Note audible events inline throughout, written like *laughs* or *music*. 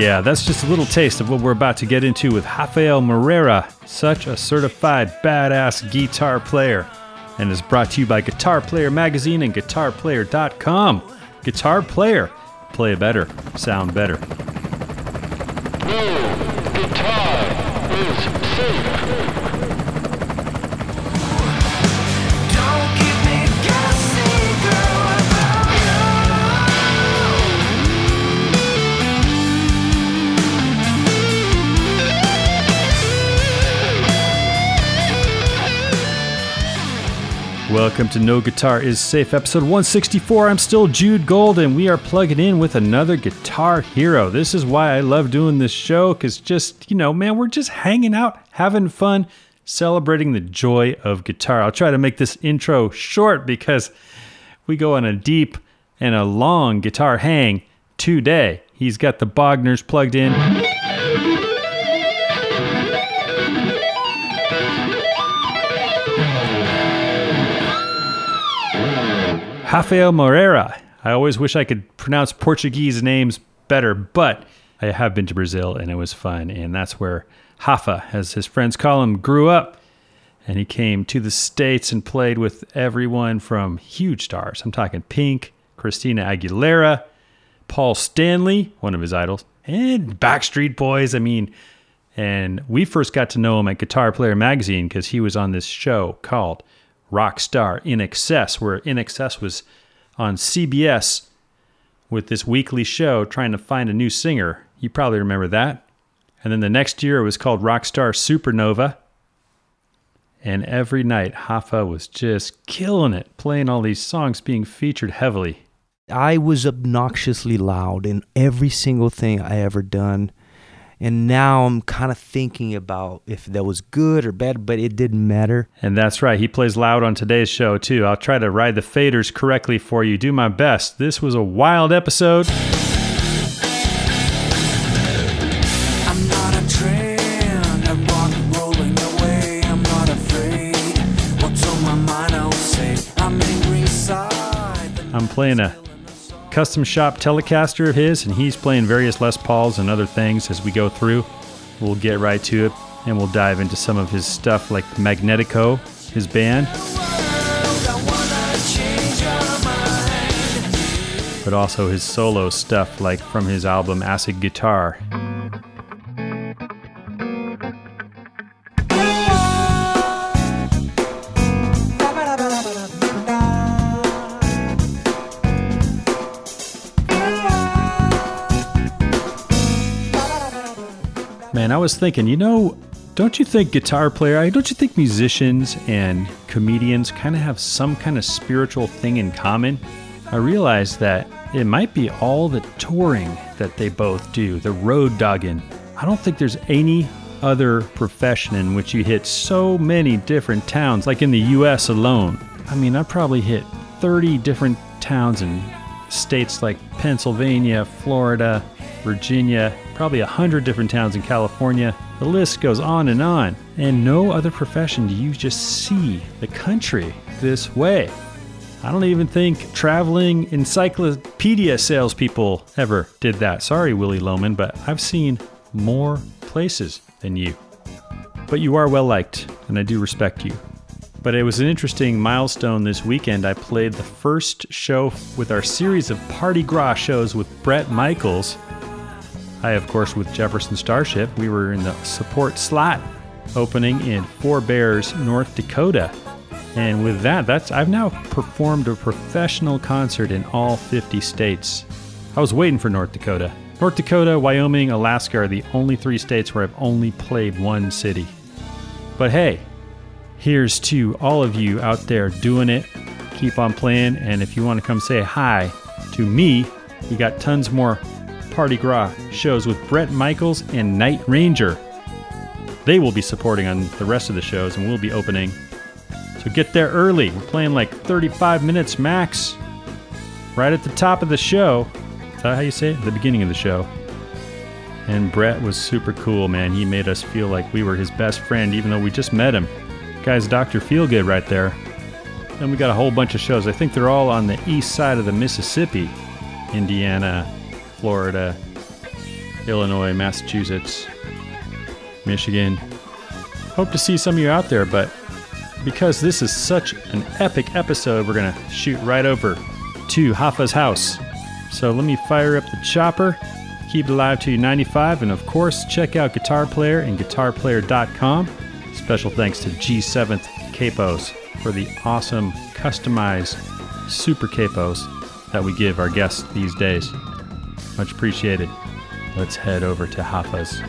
Yeah, that's just a little taste of what we're about to get into with Rafael Moreira, such a certified badass guitar player, and is brought to you by Guitar Player Magazine and GuitarPlayer.com. Guitar Player, play better, sound better. guitar is safe. Welcome to No Guitar is Safe, episode 164. I'm still Jude Gold, and we are plugging in with another guitar hero. This is why I love doing this show, because just, you know, man, we're just hanging out, having fun, celebrating the joy of guitar. I'll try to make this intro short because we go on a deep and a long guitar hang today. He's got the Bogners plugged in. Rafael Moreira. I always wish I could pronounce Portuguese names better, but I have been to Brazil and it was fun. And that's where Rafa, as his friends call him, grew up. And he came to the States and played with everyone from huge stars. I'm talking Pink, Christina Aguilera, Paul Stanley, one of his idols, and Backstreet Boys. I mean, and we first got to know him at Guitar Player Magazine because he was on this show called Rockstar INXS, where INXS was on CBS with this weekly show trying to find a new singer. You probably remember that. And then the next year it was called Rockstar Supernova. And every night, Rafa was just killing it, playing all these songs, being featured heavily. I was obnoxiously loud in every single thing I ever done. And now I'm kind of thinking about if that was good or bad, but it didn't matter. And that's right, he plays loud on today's show too. I'll try to ride the faders correctly for you, do my best. This was a wild episode. I'm not a trend, I'm rock rolling away. I'm not afraid. What's on my mind, I'll say. I'm angry inside. The I'm playing a custom shop Telecaster of his, and he's playing various Les Pauls and other things as we go through. We'll get right to it, and we'll dive into some of his stuff like Magnetico, his band, but also his solo stuff like from his album Acid Guitar. Man, I was thinking, you know, don't you think guitar player, don't you think musicians and comedians kind of have some kind of spiritual thing in common? I realized that it might be all the touring that they both do, the road dogging. I don't think there's any other profession in which you hit so many different towns, like in the US alone. I mean, I probably hit 30 different towns in states like Pennsylvania, Florida, Virginia, probably a 100 different towns in California. The list goes on and on. And no other profession do you just see the country this way. I don't even think traveling encyclopedia salespeople ever did that. Sorry, Willy Loman, but I've seen more places than you. But you are well liked, and I do respect you. But it was an interesting milestone this weekend. I played the first show with our series of Parti-Gras shows with Bret Michaels. I, of course, with Jefferson Starship, we were in the support slot opening in Four Bears, North Dakota. And with that, that's I've now performed a professional concert in all 50 states. I was waiting for North Dakota. North Dakota, Wyoming, Alaska are the only three states where I've only played one city. But hey, here's to all of you out there doing it. Keep on playing, and if you want to come say hi to me, we got tons more Parti-Gras shows with Bret Michaels and Night Ranger. They will be supporting on the rest of the shows, and we'll be opening. So get there early. We're playing like 35 minutes max, right at the top of the show. Is that how you say it? The beginning of the show. And Brett was super cool, man. He made us feel like we were his best friend, even though we just met him. Guy's Dr. Feelgood right there. Then we got a whole bunch of shows. I think they're all on the east side of the Mississippi Indiana, Florida, Illinois, Massachusetts, Michigan. Hope to see some of you out there, but because this is such an epic episode, we're going to shoot right over to Rafa's house. So let me fire up the chopper, keep it alive to you 95, and of course, check out Guitar Player and guitarplayer.com. Special thanks to G7th Capos for the awesome customized super capos that we give our guests these days. Much appreciated. Let's head over to Rafa's.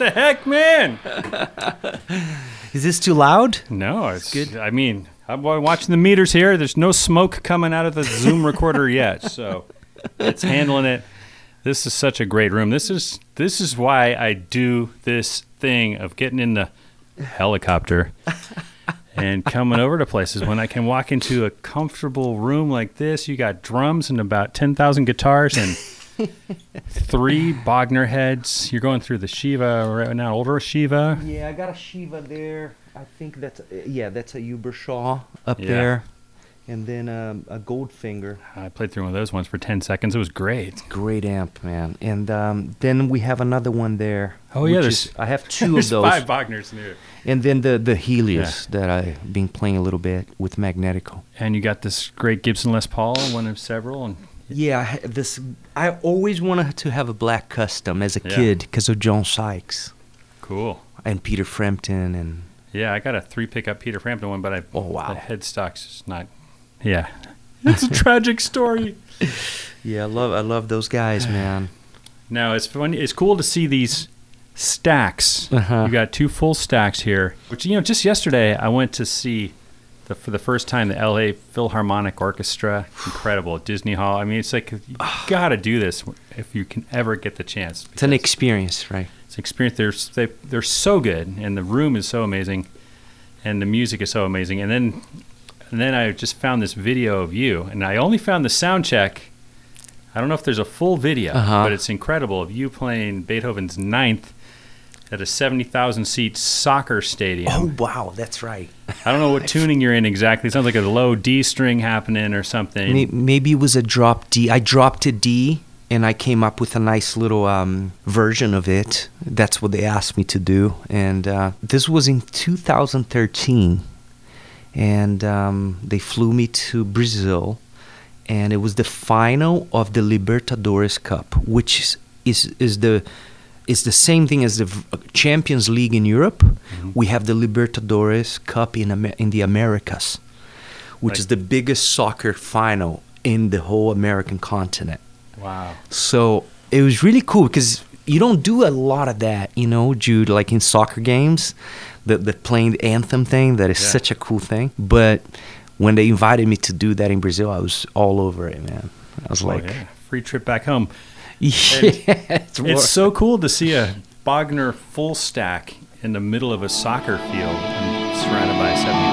The heck, man? *laughs* Is this too loud? No, it's good. I mean, I'm watching the meters here. There's no smoke coming out of the Zoom recorder *laughs* yet, so it's handling it. This is such a great room. This is this is why I do this thing of getting in the helicopter *laughs* and coming over to places when I can walk into a comfortable room like this. You got drums and about ten thousand guitars and *laughs* three Bogner heads. You're going through the Shiva right now, older Shiva. Yeah, I got a Shiva there. I think that's yeah, that's a Uberschall up Yeah. there, and then um, a Goldfinger. I played through one of those ones for ten seconds. It was great. Great amp, man. And um, then we have another one there. Oh, yeah, there's- is- I have two of *laughs* There's those. five Bogners in here. And then the the Helios that I've been playing a little bit with Magnetico. And you got this great Gibson Les Paul, one of several. And Yeah, I this I always wanted to have a black custom as a Yeah. kid because of John Sykes cool. and Peter Frampton and Yeah, I got a three pickup Peter Frampton one, but I Oh, wow. the headstock's just not. Yeah, *laughs* it's a tragic story. *laughs* yeah, I love I love those guys, *sighs* man. No, it's fun. It's cool to see these stacks. Uh-huh. You got two full stacks here. Which you know, just yesterday I went to see the, for the first time the L.A. Philharmonic Orchestra. Incredible at Disney Hall. I mean, it's like you got to do this if you can ever get the chance. It's an experience, right? It's an experience. They're they, they're so good, and the room is so amazing, and the music is so amazing. And then and then I just found this video of you, and I only found the sound check. I don't know if there's a full video, Uh-huh. but it's incredible of you playing Beethoven's Ninth at a 70,000 seat soccer stadium. Oh wow, that's right. I don't know what *laughs* tuning you're in exactly. It sounds like a low D string happening or something. Maybe it was a drop D. I dropped a D and I came up with a nice little um, version of it. That's what they asked me to do. And uh, this was in 2013. And um, they flew me to Brazil. And it was the final of the Libertadores Cup, which is, is, is the is the same thing as the uh, Champions League in Europe. Mm-hmm. We have the Libertadores Cup in Amer- in the Americas, which Like- is the biggest soccer final in the whole American continent. wow. So it was really cool because you don't do a lot of that, you know, Jude, like in soccer games, the, the playing the anthem thing, that is Yeah. such a cool thing. But when they invited me to do that in Brazil, I was all over it, man. I was Oh, like, yeah. Free trip back home. *laughs* yeah, it's, It's so cool to see a Bogner full stack in the middle of a soccer field and surrounded by 70,000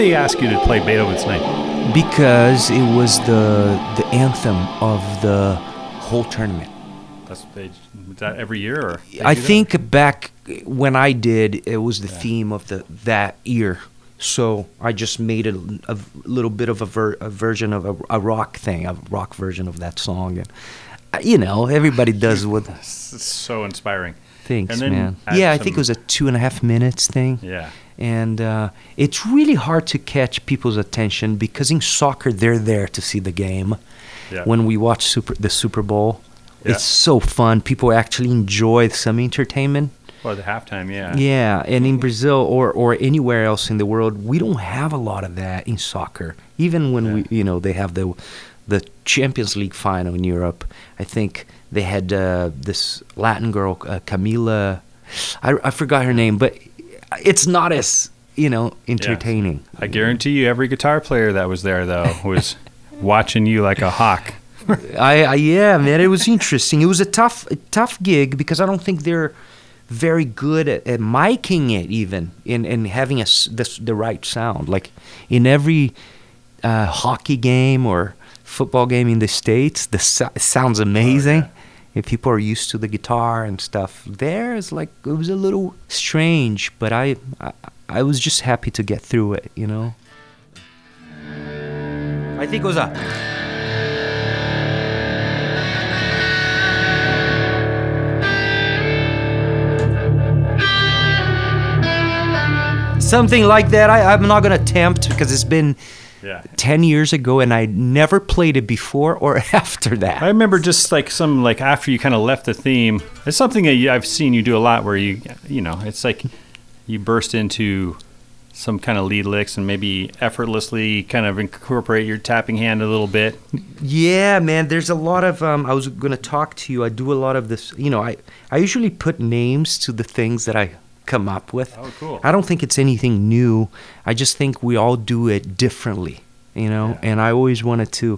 they ask you to play Beethoven's Ninth? because it was the the anthem of the whole tournament. That's they, that every year, or I do that? think back when I did, it was the theme of the that year. So I just made a, a little bit of a, ver, a version of a, a rock thing, a rock version of that song, and uh, you know everybody *laughs* does what It's so inspiring. Thanks, man. Yeah, I think it was a two and a half minutes thing. Yeah, and uh, it's really hard to catch people's attention because in soccer they're there to see the game. yeah. When we watch super the Super Bowl, Yeah. it's so fun. People actually enjoy some entertainment. well, the halftime, yeah. Yeah, and in Brazil or or anywhere else in the world, we don't have a lot of that in soccer. Even when we, you know, they have the the Champions League final in Europe. I think they had uh, this Latin girl, uh, Camila. I, I forgot her name, but it's not as you know entertaining. I guarantee you, every guitar player that was there though was *laughs* watching you like a hawk. I, I yeah, man, it was interesting. It was a tough a tough gig because I don't think they're very good at, at miking it even in and having a the, the right sound. Like in every uh, hockey game or football game in the states, the so- sounds amazing. If people are used to the guitar and stuff, there is like it was a little strange, but I, I I was just happy to get through it, you know. I think it was a something like that. I, I'm not gonna attempt because it's been Yeah. 10 years ago and I never played it before or *laughs* after that. I remember just like some like after you kind of left the theme. It's something that you, I've seen you do a lot where you you know it's like you burst into some kind of lead licks and maybe effortlessly kind of incorporate your tapping hand a little bit. Yeah, man, there's a lot of um I was going to talk to you. I do a lot of this, you know, I I usually put names to the things that I come up with. Oh, cool. I don't think it's anything new. I just think we all do it differently, you know, Yeah. and I always wanted to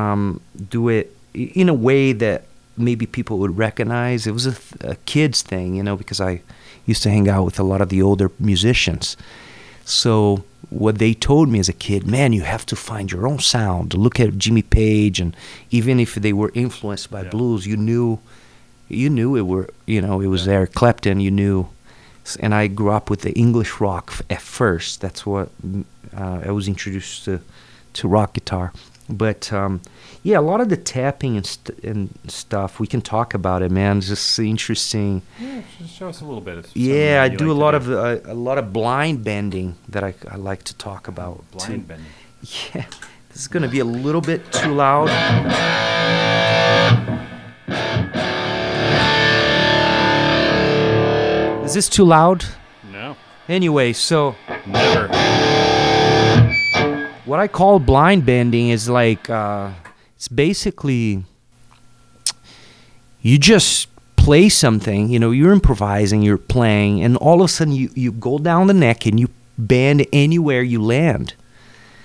um, do it in a way that maybe people would recognize. It was a, th- a kids thing, you know, because I used to hang out with a lot of the older musicians. So what they told me as a kid, man, you have to find your own sound. Look at Jimmy Page, and even if they were influenced by Yeah. blues, you knew, you knew it were, you know, it was there. Clapton, you knew, and I grew up with the English rock f- at first. That's what mm, uh, I was introduced to, to rock guitar, But um, yeah, a lot of the tapping and, st- and stuff we can talk about it, man. It's just interesting. Yeah, show us a little bit. Yeah, I do like a to lot of uh, a lot of blind bending that I, I like to talk about. too. blind bending. *laughs* Yeah, this is gonna be a little bit too loud. Is this too loud? No, Anyway, so never. what I call blind bending is like uh, it's basically you just play something. You know, you're improvising, you're playing, and all of a sudden you you go down the neck and you bend anywhere you land.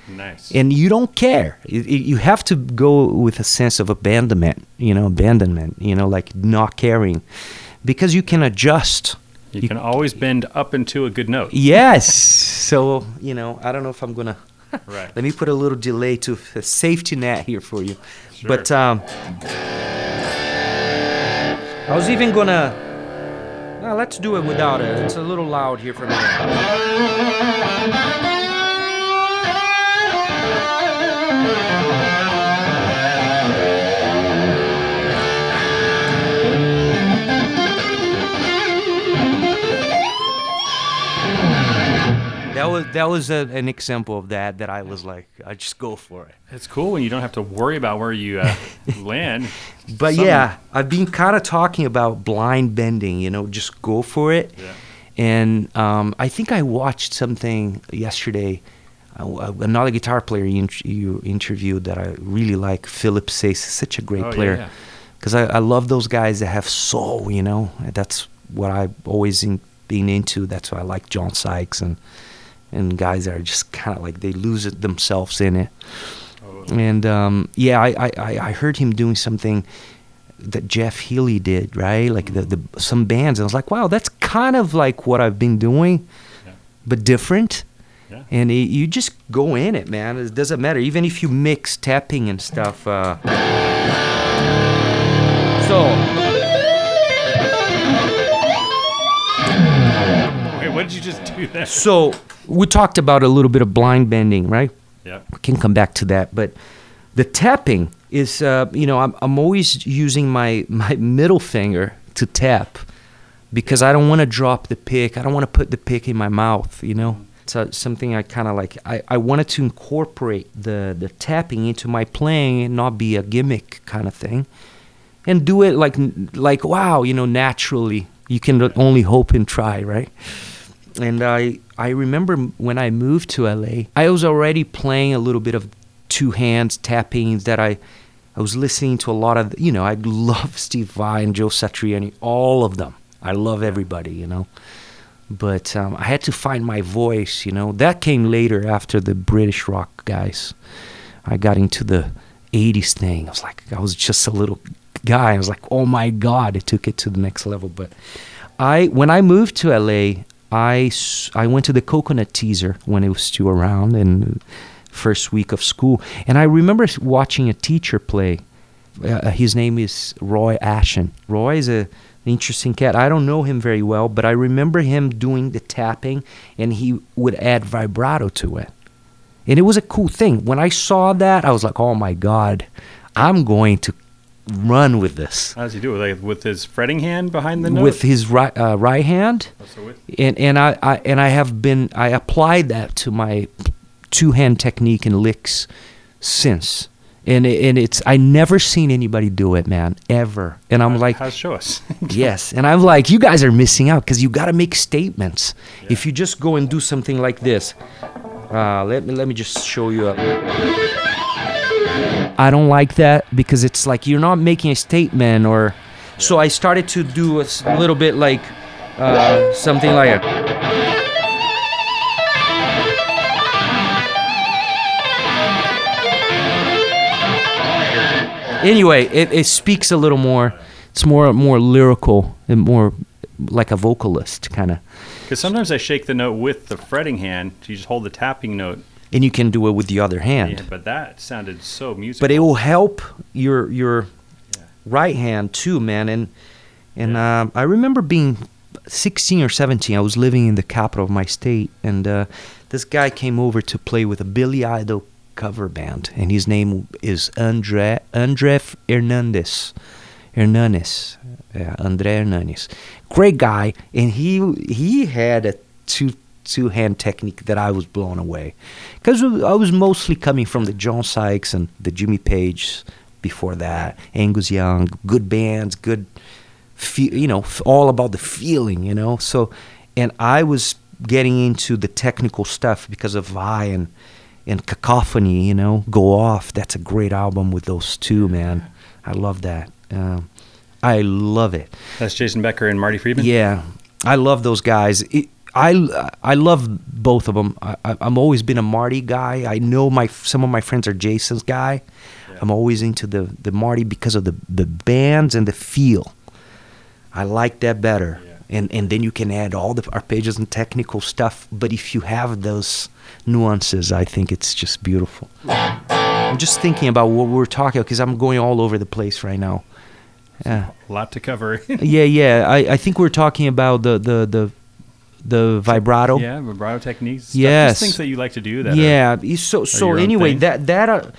Nice. and you don't care. You, you have to go with a sense of abandonment, you know, abandonment, you know, like not caring, because you can adjust. You, you- can always bend up into a good note. Yes. So you know, I don't know if I'm gonna. *laughs* Right. Let me put a little delay to a safety net here for you. Sure. But um, I was even gonna. Well, let's do it without it. It's a little loud here for me. That was that was a, an example of that that I was like, I just go for it. It's cool when you don't have to worry about where you uh, *laughs* land. But Some- yeah, I've been kind of talking about blind bending. You know, just go for it. Yeah. And um, I think I watched something yesterday. Uh, another guitar player you, you interviewed that I really like, Philip Sayce, such a great Oh, yeah, player. yeah. Because I, I love those guys that have soul. You know, that's what I've always in, been into. That's why I like John Sykes and and guys that are just kind of like they lose it themselves in it. Oh, And um, yeah, I, I, I I heard him doing something that Jeff Healey did, right? Like the, the some bands. And I was like, wow, that's kind of like what I've been doing, Yeah. but different. Yeah. And it, you just go in it, man. It doesn't matter, even if you mix tapping and stuff. Uh, so what did you just do there? so we talked about a little bit of blind bending, right? Yeah. we can come back to that. But the tapping is, uh, you know, I'm, I'm always using my, my middle finger to tap because I don't want to drop the pick. I don't want to put the pick in my mouth, you know. It's uh, something I kind of like. I, I wanted to incorporate the, the tapping into my playing and not be a gimmick kind of thing. And do it like, like wow, you know, naturally. You can only hope and try, right? And I I remember when I moved to LA, I was already playing a little bit of two hands tapping that I I was listening to a lot of you know I love *laughs* Steve Vai and Joe Satriani, all of them. I love everybody, you know. But um, I had to find my voice, you know. That came later after the British rock guys. I got into the 80s thing. I was like, I was just a little guy. I was like, oh my God, it took it to the next level. But I, when I moved to LA, I, I went to the Coconut Teaszer when it was still around in first week of school. And I remember watching a teacher play. Uh, his name is Roy Ashen. Roy is a, interesting cat. I don't know him very well, but I remember him doing the tapping and he would add vibrato to it. And it was a cool thing. When I saw that, I was like, oh my God, I'm going to run with this. How does he do it? Like with his fretting hand behind the note? With his right, uh, right hand. Oh, so with- And, and, I, I, and I have been, I applied that to my two hand technique and licks since. And, it, and it's, I never seen anybody do it, man, ever. And I'm How- like, how show us? *laughs* yes. And I'm like, you guys are missing out because you got to make statements. If you just go and do something like this, uh, let me let me just show you. A, I don't like that because it's like you're not making a statement, or so I started to do a little bit like uh, something like a. Anyway, it, it speaks a little more. It's more more lyrical and more like a vocalist kind of. Because sometimes I shake the note with the fretting hand. You just hold the tapping note. And you can do it with the other hand. Yeah, but that sounded so musical. But it will help your your Yeah. right hand too, man. And and um, I remember being 16 or 17. I was living in the capital of my state, and uh, this guy came over to play with a Billy Idol cover band, and his name is Andre Andre Hernandez. Hernandez, yeah, Andre Hernandez, great guy, and he he had a two two hand technique that I was blown away, because I was mostly coming from the John Sykes and the Jimmy Page before that, Angus Young, good bands, good, fe- you know, all about the feeling, you know. So, and I was getting into the technical stuff because of Vai and and Cacophony, you know, Go Off. That's a great album with those two, man. I love that. Um, I love it. That's Jason Becker and Marty Friedman. Yeah, I love those guys. It, I I love both of them. I, I'm always been a Marty guy. I know my some of my friends are Jason's guy. Yeah. I'm always into the the Marty because of the the bands and the feel. I like that better. Yeah. And and then you can add all the arpeggios and technical stuff. But if you have those nuances, I think it's just beautiful. I'm just thinking about what we're talking because I'm going all over the place right now. Yeah A lot to cover. *laughs* yeah, yeah. I, I think we're talking about the the the, the vibrato. yeah, vibrato techniques. stuff, Yes. Things that you like to do. That yeah. it's So so anyway, thing? that that uh,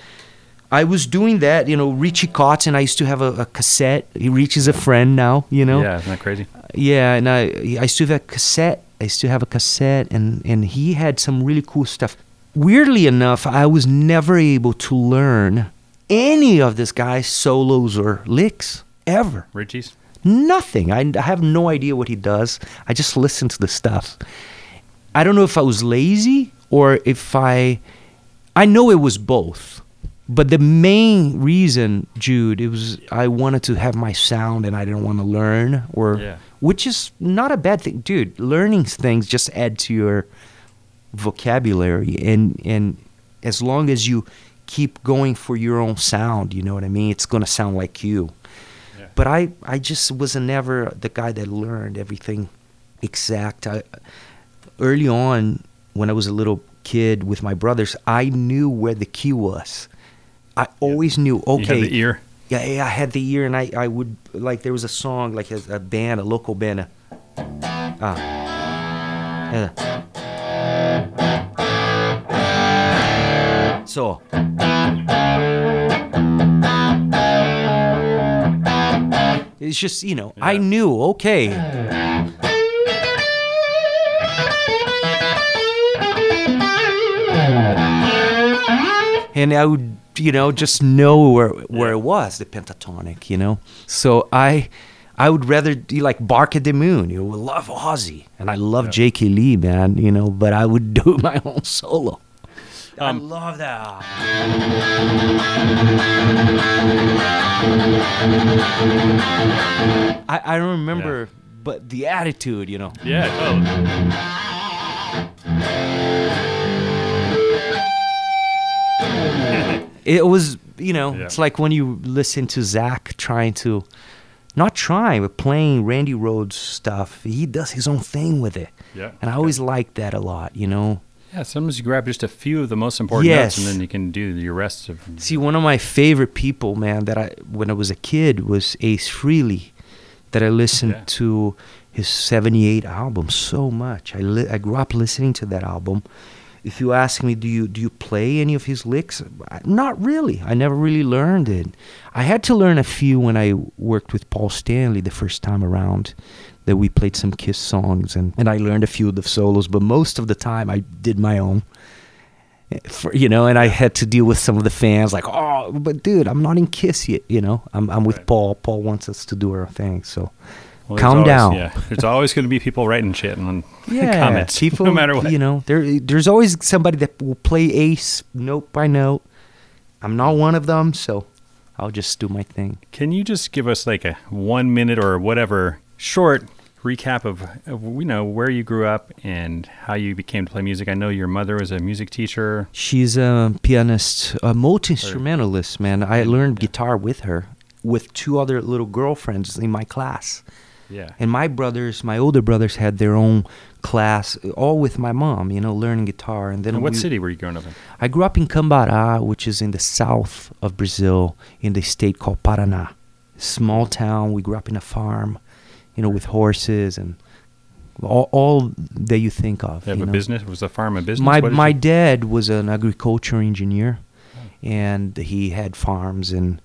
I was doing that. You know, Richie Kotzen. I used to have a, a cassette. He reaches a friend now. You know. Yeah, isn't that crazy? Yeah, and I I used to have a cassette. I used to have a cassette, and and he had some really cool stuff. Weirdly enough, I was never able to learn any of this guy's solos or licks ever. Richie's. Nothing. I, I have no idea what he does. I just listen to the stuff. I don't know if I was lazy or if I. I know it was both. But the main reason, Jude, it was I wanted to have my sound and I didn't want to learn or Yeah. which is not a bad thing, dude. Learning things just add to your vocabulary and and as long as you keep going for your own sound, you know what I mean? It's going to sound like you. Yeah. But I, I just was never the guy that learned everything exact. I, early on, when I was a little kid with my brothers, I knew where the key was. I always knew. You Okay, the ear. yeah, yeah, I had the ear, and I, I would like there was a song like a, a band, a local band. ah, yeah. So. It's just you know I knew okay. and I would, you know, just know where where it was, the pentatonic, you know. So I, I would rather do like Bark at the Moon. You know, love Ozzy, and I love Yeah. J.K. Lee, man. You know, but I would *laughs* do my own solo. I Um, love that. I I don't remember, but the attitude, you know. Yeah, totally. *laughs* it was you know Yeah. it's like when you listen to zakk trying to not trying but playing randy rhoads stuff he does his own thing with it Yeah. and i always liked that a lot you know Yeah, sometimes you grab just a few of the most important Yes. notes, and then you can do the rest of. see one of my favorite people man that i when i was a kid was ace Frehley, that i listened Yeah. to his 78 album so much I, li- I grew up listening to that album if you ask me do you do you play any of his licks not really i never really learned it i had to learn a few when i worked with paul stanley the first time around that we played some kiss songs and, and i learned a few of the solos but most of the time i did my own for, you know, and I had to deal with some of the fans like, oh, but dude, I'm not in Kiss yet, you know. I'm I'm with Right. Paul. Paul wants us to do our thing, so Well, calm always- down. Yeah, there's always going to be people writing shit and *laughs* yeah, comments, *laughs* people, no matter what. You know, there there's always somebody that will play Ace note by note. I'm not one of them, so I'll just do my thing. Can you just give us like a one minute or whatever short recap of, of you know where you grew up and how you became to play music? I know your mother was a music teacher. She's a pianist, a multi instrumentalist, man. I learned guitar with her, with two other little girlfriends in my class. Yeah. And my brothers, my older brothers, had their own class, all with my mom, you know, learning guitar. And then And what we- city were you growing up in? I grew up in Cambará, which is in the south of Brazil, in the state called Paraná. Small town. We grew up in a farm, you know, with horses and all, all that you think of. They have you a know. business. Was the farm a business? My my you- dad was an agriculture engineer, and he had farms and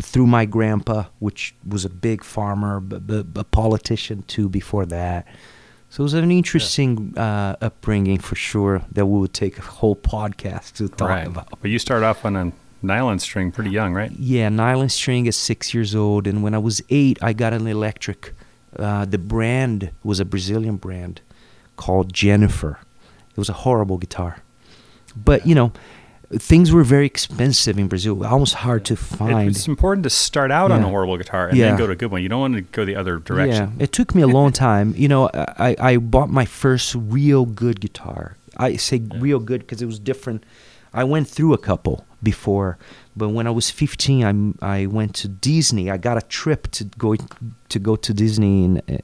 through my grandpa, which was a big farmer, but, but a politician too before that. So it was an interesting uh, upbringing for sure that we would take a whole podcast to talk right. about. But you start off on a nylon string pretty young, right? Yeah, nylon string at six years old, and when I was eight, I got an electric. Uh, the brand was a Brazilian brand called Jennifer. It was a horrible guitar, but you know, things were very expensive in Brazil. Almost hard to find. It's important to start out on a horrible guitar and Yeah. then go to a good one. You don't want to go the other direction. Yeah, it took me a long time. You know, I, I bought my first real good guitar. I say real good because it was different. I went through a couple before, but when I was 15, I I went to Disney. I got a trip to go to go to Disney in uh,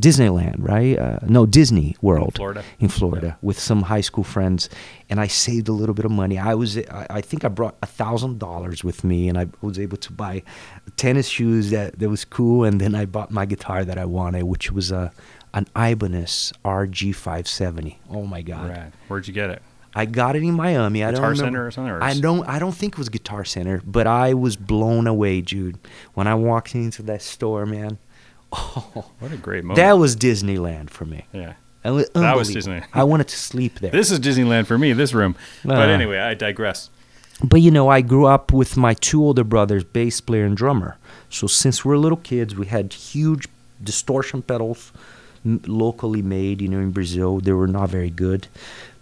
Disneyland, right? Uh, no, Disney World Florida? in Florida with some high school friends, and I saved a little bit of money. I was, I, I think I brought a thousand dollars with me, and I was able to buy tennis shoes that that was cool, and then I bought my guitar that I wanted, which was a an Ibanez RG570. Oh my god! Right. Where'd you get it? I got it in Miami. I Guitar don't Center or something, or I don't. I don't think it was Guitar Center, but I was blown away, dude, when I walked into that store, man. *laughs* Oh, What a great moment. that was Disneyland for me. yeah. Was That was unbelievable. Disney. I wanted to sleep there. This is Disneyland for me, this room. but Uh. anyway, I digress. But you know, I grew up with my two older brothers, bass player and drummer. So since we're little kids, we had huge distortion pedals, m- locally made. You know, in Brazil, they were not very good,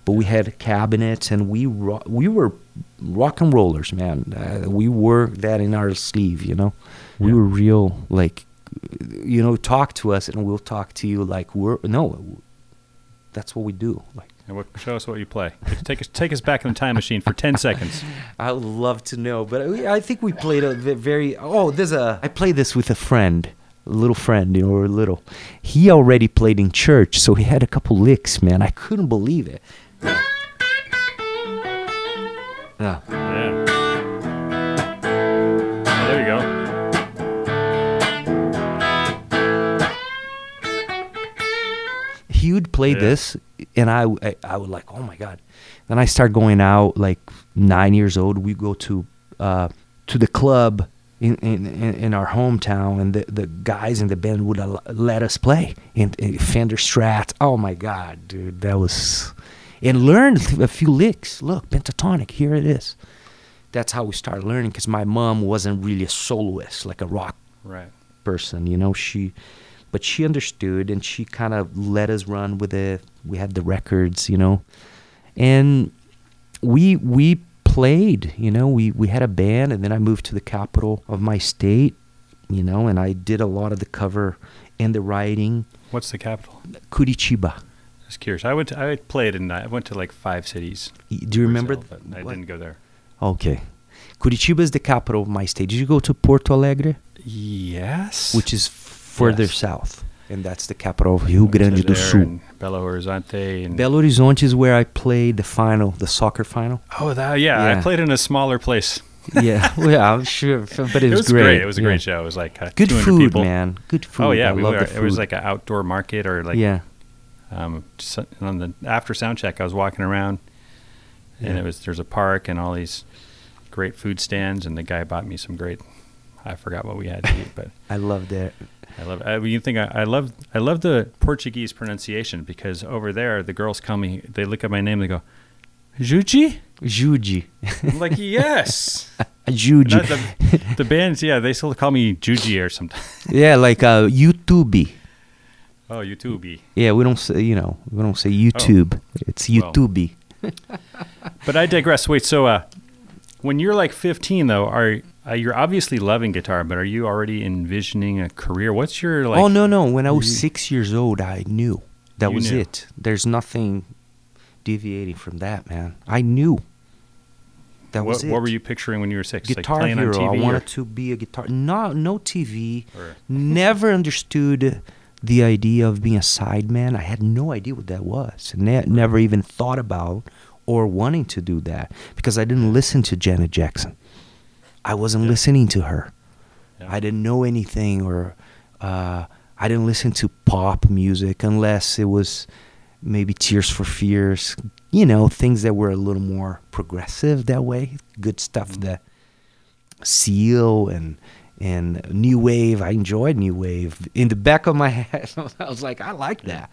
but we had cabinets, and we ro- we were rock and rollers, man. Uh, we wore that in our sleeve. You know, we Yeah. were real like, you know, talk to us, and we'll talk to you like we're no. That's what we do. Like. And what, show us what you play. Take us, take us back in the time machine for 10 seconds. *laughs* I would love to know, but we- I think we played a very. Oh, there's a. I played this with a friend, a little friend, you know, we were little. He already played in church, so he had a couple licks, man. I couldn't believe it. He would play Yeah. this, and I, I, I would like, oh my god. Then I start going out, like nine years old. We go to, uh, to the club in, in, in in our hometown, and the, the guys in the band would al- let us play in, in Fender Strat. Oh my god, dude, that was, and learned a few licks. Look, pentatonic, here it is. That's how we started learning, because my mom wasn't really a soloist, like a rock Right. person, you know. She, but she understood, and she kind of let us run with it. We had the records, you know, and we we played, you know. We we had a band, and then I moved to the capital of my state, you know, and I did a lot of the cover and the writing. What's the capital? Curitiba. Just curious. I went. To, I played and I went to like five cities. Do you remember? Brazil, but I what- didn't go there. Okay. Curitiba is the capital of my state. Did you go to Porto Alegre, Yes. which is further Yes. south, and that's the capital of Rio Went Grande do Sul. Belo Horizonte and Belo Horizonte is where I played the final, the soccer final. oh, that yeah, I played in a smaller place. *laughs* yeah, well, yeah, I'm sure, but it, It was, was great. It was a yeah. great show. It was like uh, Good 200 food, people. man. Good food. Oh yeah, I we love were, the food. it was like an outdoor market or like yeah, um, just on the after sound check. I was walking around, and it was there's a park and all these great food stands, and the guy bought me some great. I forgot what we had to eat, but *laughs* I loved that. I love. I, you think I, I love I love the Portuguese pronunciation because over there the girls call me. They look at my name. They go, Juji. Juji, I'm like yes. *laughs* Juji. The, the bands, yeah, they still call me Juji or something. *laughs* yeah, like uh, YouTube. Oh, YouTube. Yeah, we don't say, you know, we don't say YouTube. It's Oh. Well. YouTube. But I digress. Wait, so uh, when you're like 15, though, are uh, you're obviously loving guitar, but are you already envisioning a career? What's your like? oh no, no. When I was you- six years old, I knew that was knew. it. There's nothing deviating from that, man. I knew. That what, was it. what were you picturing when you were six? guitar like hero. on TV? I or- wanted to be a guitar. No, no TV. Or- Never understood the idea of being a sideman. I had no idea what that was. Ne- never even thought about or wanting to do that because I didn't listen to Janet Jackson. I wasn't Yeah. listening to her. Yeah. I didn't know anything or uh, I didn't listen to pop music unless it was maybe Tears for Fears, you know, things that were a little more progressive that way. Good stuff that Seal and and New Wave. I enjoyed New Wave. In the back of my *laughs* head, I was like, I like that.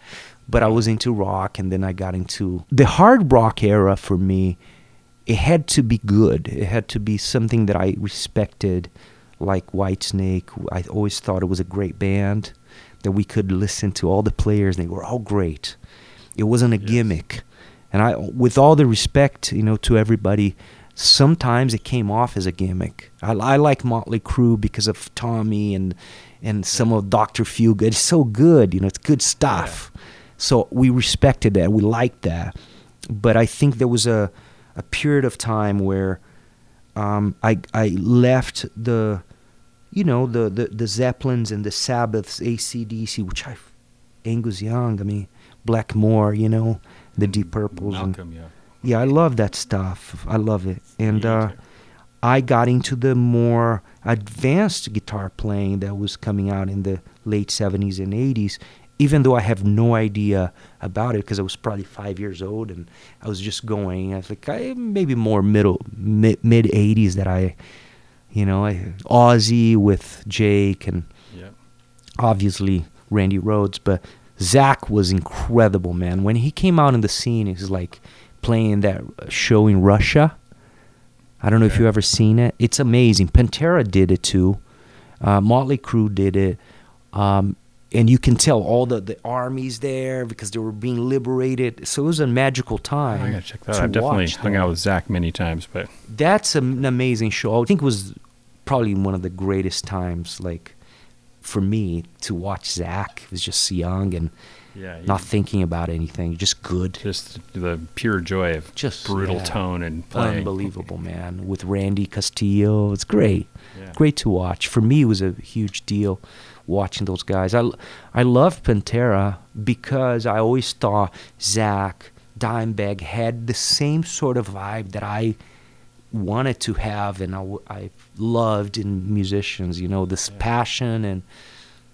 But I was into rock, and then I got into the hard rock era for me. It had to be good. It had to be something that I respected, like Whitesnake. I always thought it was a great band that we could listen to all the players. And they were all great. It wasn't a gimmick. And I, with all the respect, you know, to everybody, sometimes it came off as a gimmick. I, I like Motley Crue because of Tommy and and some of Doctor Feelgood. It's so good, you know, it's good stuff. So we respected that, we liked that. But I think there was a a period of time where um, I I left the, you know, the, the the Zeppelins and the Sabbaths, ACDC, which I, Angus Young, I mean, Blackmore, you know, the Deep Purples, and Malcolm, yeah. yeah, I love that stuff. I love it. And uh. I got into the more advanced guitar playing that was coming out in the late 70s and 80s, even though I have no idea about it because I was probably five years old and I was just going. I was like, I, maybe more middle, mid, mid 80s that I, you know, I, Ozzy with Jake and Yeah. obviously Randy Rhoads, but Zakk was incredible, man. When he came out in the scene, he was like playing that show in Russia. I don't know if Okay. you ever seen it. It's amazing. Pantera did it too. Uh, Motley Crue did it. Um, and you can tell all the, the armies there because they were being liberated. So it was a magical time. I gotta check that to out. I've definitely hung out with Zakk many times, but That's an amazing show. I think it was probably one of the greatest times, like for me, to watch Zakk. He was just young and yeah, not thinking about anything, just good, just the pure joy of Just, brutal yeah. tone and playing. unbelievable, man. With Randy Castillo, it's great, Yeah. great to watch. For me, it was a huge deal watching those guys. I I love Pantera because I always thought Zakk Dimebag had the same sort of vibe that I wanted to have and I, I loved in musicians. You know, this passion and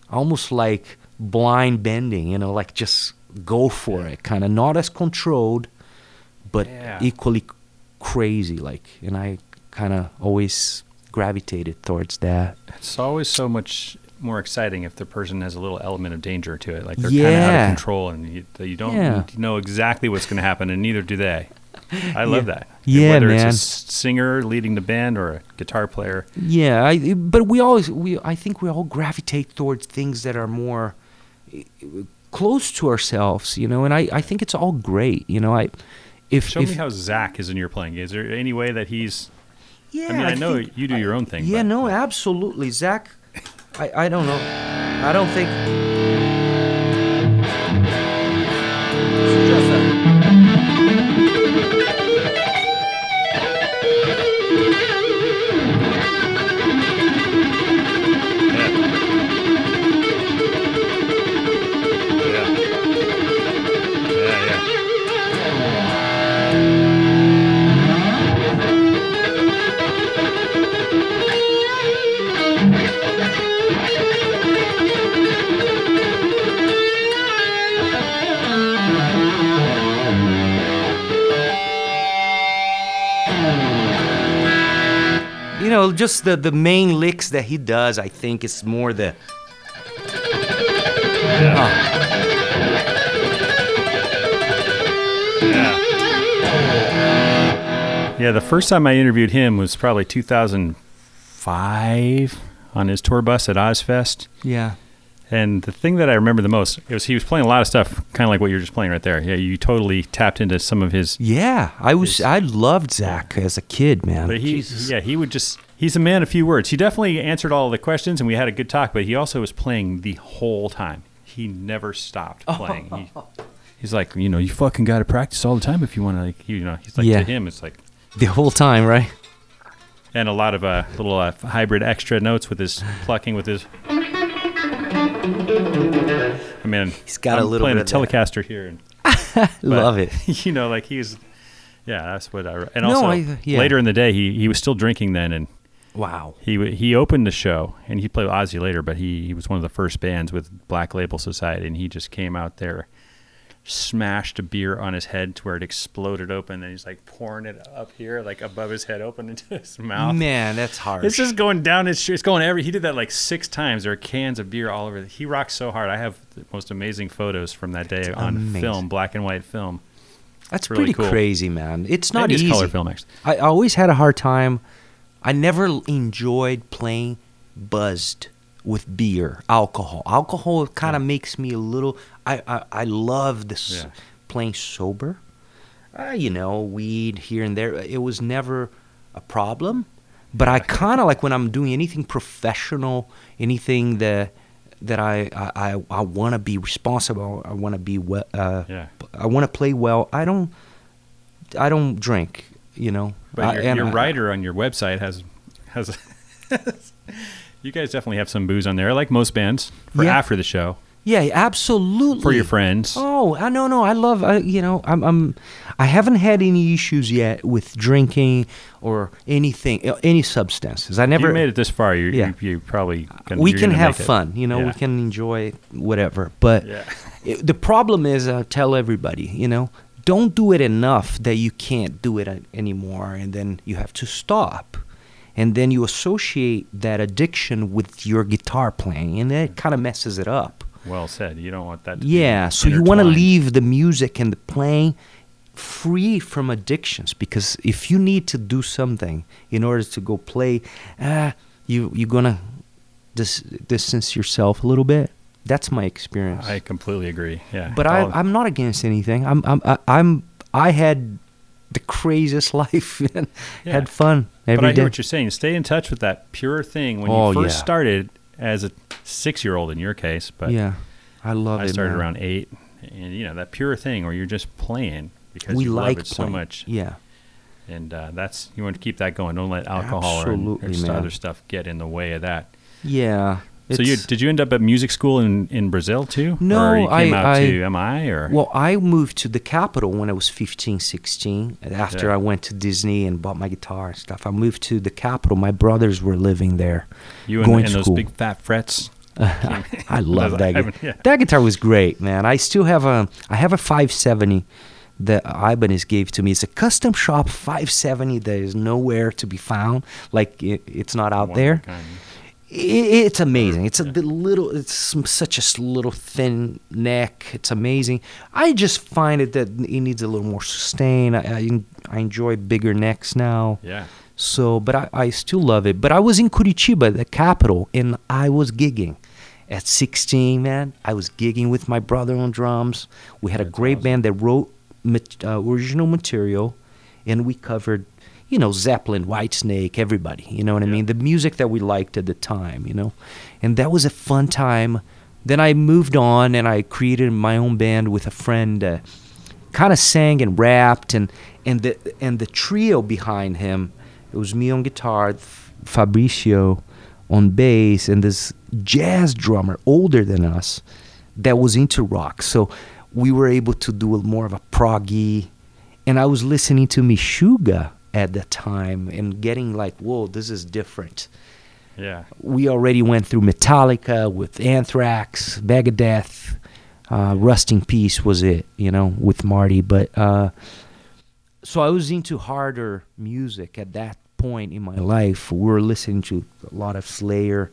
almost like blind bending. You know, like just go for it, kind of not as controlled, but Yeah. equally crazy. Like, and I kind of always gravitated towards that. It's always so much more exciting if the person has a little element of danger to it. Like they're kind of out of control and you, you don't Yeah. know exactly what's going to happen, and neither do they. I *laughs* love Yeah. that. Yeah, Whether man. it's a singer leading the band or a guitar player. Yeah, I, but we always we I think we all gravitate towards things that are more close to ourselves, you know. And I, I think it's all great, you know. I if Show if me how Zakk is in your playing. Is there any way that he's? yeah, I mean, I, know think- you do your own thing. Yeah, but no, absolutely, Zakk. I I don't know. I don't think. Know, just the the main licks that he does. I think is more the. Yeah. Yeah, the first time I interviewed him was probably 2005 on his tour bus at Ozzfest. Yeah. And the thing that I remember the most it was he was playing a lot of stuff, kind of like what you're just playing right there. Yeah, you totally tapped into some of his. Yeah, I was. His- I loved Zakk as a kid, man. But he, Jesus. yeah, he would just. He's a man of few words. He definitely answered all the questions, and we had a good talk. But he also was playing the whole time. He never stopped playing. He, he's like, you know, you fucking got to practice all the time if you want to. Like, you know, he's like Yeah. to him, it's like the whole time, right? and a lot of uh, little uh, hybrid extra notes with his plucking with his. I mean, He's got a I'm little playing bit a. Telecaster here, and *laughs* but, Love it. *laughs* You know, like he's, yeah, that's what I. And No, also I- yeah. later in the day, he he was still drinking then, and Wow. he he opened the show, and he played with Ozzy later, but he he was one of the first bands with Black Label Society, and he just came out there smashed a beer on his head to where it exploded open, and he's like pouring it up here, like above his head, open into his mouth. Man, that's hard. It's just going down his. It's going every. He did that like six times. There are cans of beer all over. He rocks so hard. I have the most amazing photos from that day on amazing. film, black and white film. That's really pretty cool. crazy, man. It's not it's easy. color film, actually. I always had a hard time. I never enjoyed playing buzzed with beer, alcohol. Alcohol kind of Yeah. makes me a little. I I, I love this Yeah. playing sober. Uh, you know, weed here and there. It was never a problem. But I kind of like when I'm doing anything professional, anything that that I I, I, want to be responsible. I want to be well. Uh, Yeah. I want to play well. I don't. I don't drink. You know. But I- your, your I- writer on your website has has. *laughs* you guys definitely have some booze on there, like most bands, for Yeah. after the show Yeah, absolutely. for your friends. Oh, I no no. I love. I, you know, I'm, I'm. I haven't had any issues yet with drinking or anything, uh, any substances. I never. you made it this far. You Yeah. you, you probably gonna, we can have fun. You know, we can enjoy whatever. But Yeah. *laughs* it- the problem is, I tell everybody, you know, don't do it enough that you can't do it anymore, and then you have to stop. And then you associate that addiction with your guitar playing, and that kind of messes it up. Well said. You don't want that. Yeah, so you want to leave the music and the playing free from addictions because if you need to do something in order to go play, ah, you you're gonna dis- distance yourself a little bit. That's my experience. I completely agree. Yeah. but I, I'm not against anything. I'm I'm I- I'm I had the craziest *laughs* life and Yeah. had fun every but I day. hear what you're saying. Stay in touch with that pure thing when Oh, you first yeah. started as a six-year-old in your case. But yeah, I love I it. started man. around eight, and you know that pure thing where you're just playing because We you like love it playing. so much, Yeah. and uh, that's you want to keep that going. Don't let alcohol or, or Absolutely, man. other stuff get in the way of that. Yeah. So you did you end up at music school in, in Brazil too? No, or you came I- out I- to MI or Well, I moved to the capital when I was 15, 16. After Yeah. I went to Disney and bought my guitar and stuff, I moved to the capital. My brothers were living there. you and, going and to those school. big fat frets. *laughs* I *laughs* love that. guitar. yeah. That guitar was great, man. I still have a. I have a 570 that Ibanez gave to me. It's a custom shop 570 that is nowhere to be found. Like it, it's not out One there. kind. It, it's amazing. It's a little. It's some- such a little thin neck. It's amazing. I just find it that it needs a little more sustain. I, I, I enjoy bigger necks now. Yeah. So, but I, I still love it. But I was in Curitiba, the capital, and I was gigging. At 16, man, I was gigging with my brother on drums. We had a great awesome. band that wrote mat- uh, original material, and we covered, you know, Zeppelin, Whitesnake, everybody. You know what I mean? The music that we liked at the time, you know. And that was a fun time. Then I moved on, and I created my own band with a friend. Uh, kind of sang and rapped and and the and the trio behind him it was me on guitar Fabricio on bass and this jazz drummer older than us that was into rock so we were able to do a more of a proggy and I was listening to Meshuggah at that time and getting like whoa this is different Yeah. we already went through Metallica with Anthrax, Megadeth, uh, Rust in Peace was it, you know, with Marty. But uh, so I was into harder music at that point in my life. We were listening to a lot of Slayer,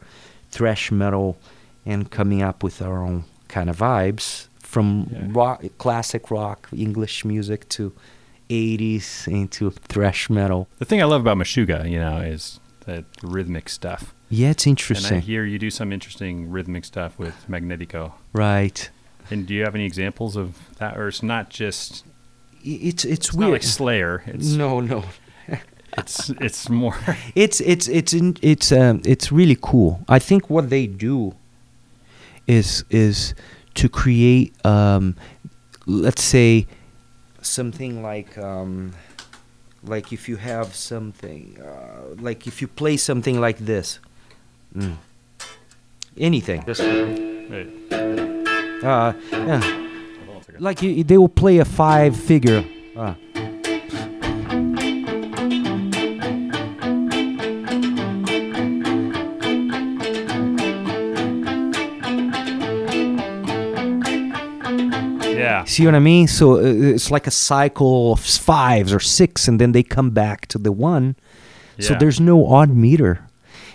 thrash metal, and coming up with our own kind of vibes from Yeah. rock, classic rock, English music to 80s into thrash metal. The thing I love about Meshuggah, you know, is the rhythmic stuff. Yeah, it's interesting. And I hear you do some interesting rhythmic stuff with Magnetico. right. And do you have any examples of that, or it's not just? It's it's, it's weird. not like Slayer? It's no, no. *laughs* it's it's more. *laughs* It's it's it's in, it's um it's really cool. I think what they do is is to create um let's say something like um like if you have something uh, like if you play something like this mm. anything just Wait, uh yeah. hold on a second. like you, they will play a five figure Yeah, Yeah. See what I mean? So uh, it's like a cycle of fives or six, and then they come back to the one. So there's no odd meter,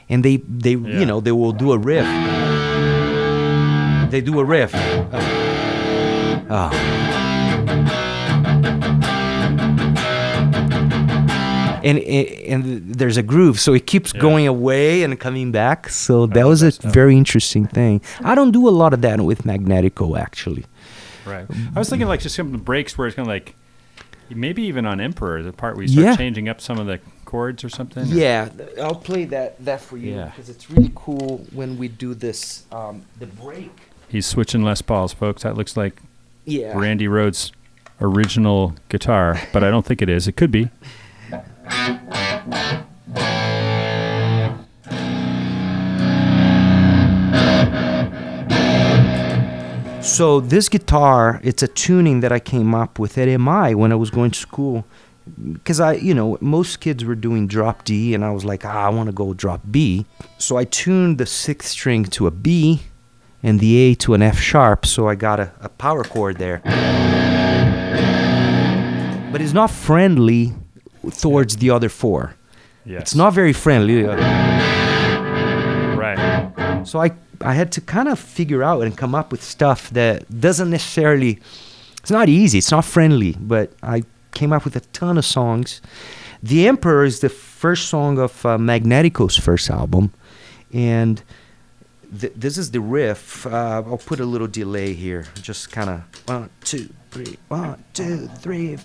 and they they Yeah. you know they will do a riff. They do a riff. Oh. And, and there's a groove, so it keeps Yeah. going away and coming back. So that was a very interesting thing. I don't do a lot of that with Magnetico, actually. Right. I was thinking like just some breaks where it's kind of like maybe even on Emperor, the part where you start Yeah. changing up some of the chords or something. Yeah, th- I'll play that that for you Yeah. because it's really cool when we do this. Um, the break. He's switching Les Pauls, folks. That looks like Yeah. Randy Rhoads' original guitar, but I don't think it is. It could be. So this guitar, it's a tuning that I came up with at MI when I was going to school. Because I, you know, most kids were doing drop D, and I was like, ah, I want to go drop B. So I tuned the sixth string to a B, and the A to an F sharp. So I got a, a power chord there. But it's not friendly towards the other four. Yes. It's not very friendly. So I I had to kind of figure out and come up with stuff that doesn't necessarily it's not easy, it's not friendly, but I came up with a ton of songs. The Emperor is the first song of uh, Magnetico's first album and th- this is the riff. Uh, I'll put a little delay here. Just kind of one, two, three, one, two, three.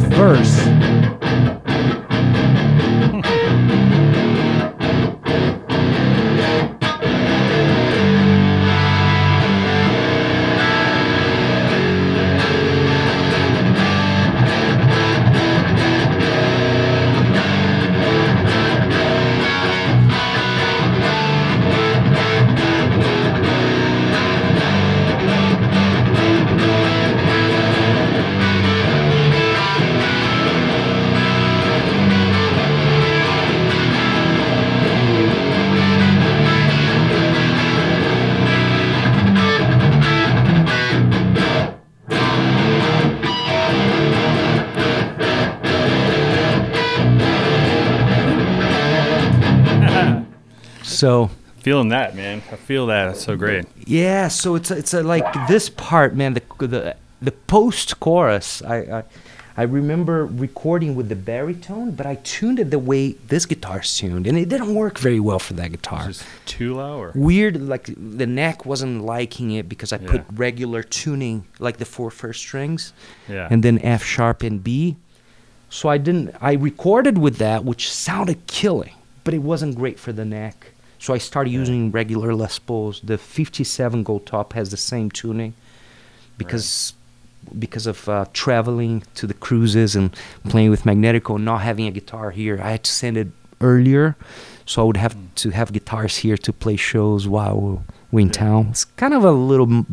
Verse. So Feeling that, man. I feel that. It's so great. Yeah, so it's it's a, like this part, man. The the the post chorus. I, I I remember recording with the baritone, but I tuned it the way this guitar's tuned, and it didn't work very well for that guitar. Just too low or Weird, like the neck wasn't liking it because I put regular tuning, like the four first strings, yeah. and then F sharp and B. So I didn't. I recorded with that, which sounded killing, but it wasn't great for the neck. So I started using regular Les Pauls. The 57 Gold Top has the same tuning, because because of uh, traveling to the cruises and playing with Magnetico, and not having a guitar here, I had to send it earlier, so I would have to have guitars here to play shows while we're in Yeah. town. It's kind of a little,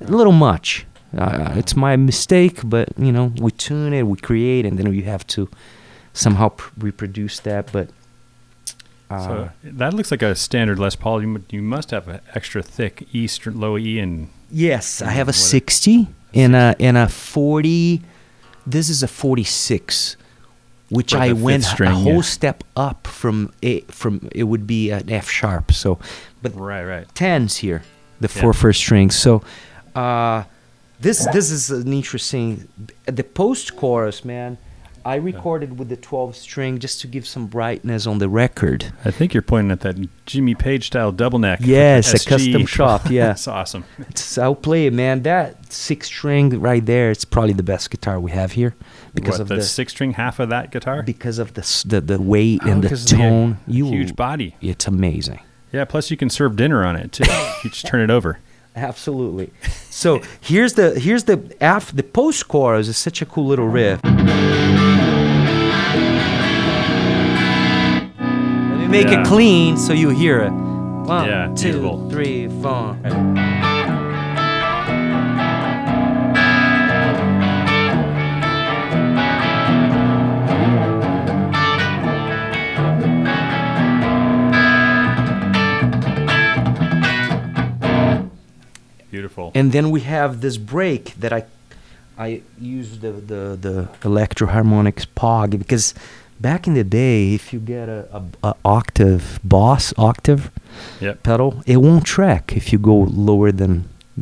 a little much. Uh, it's my mistake, but you know, we tune it, we create, and then we have to somehow pr- reproduce that. But uh, so that looks like a standard Les Paul. You, you must have an extra thick E, str- low E, and yes, I have a What 60 and a and a 40. This is a 46, which I went fifth a whole yeah. step up from a from it would be an F sharp. So, but right, right. tens here, the Yeah. four first strings. So, uh, this this is an interesting. The post chorus, man. I recorded with the 12 string just to give some brightness on the record. I think you're pointing at that Jimmy Page style double neck. Yes, a custom shop, *laughs* yeah. That's awesome. It's, I'll play it, man. That six string right there, it's probably the best guitar we have here because what, of the, the six string half of that guitar? because of the the, the weight Oh, and the of the tone. you huge body. It's amazing. Yeah, plus you can serve dinner on it too. *laughs* you just turn it over. Absolutely. So here's the here's the af the post chorus is such a cool little riff. Let me make Yeah. it clean so you hear it. One, Yeah, two, beautiful. three, four. Beautiful. And then we have this break that I I use the the, the Electro-Harmonix pog because back in the day if you get a, a, a octave boss octave Yep. pedal it won't track if you go lower than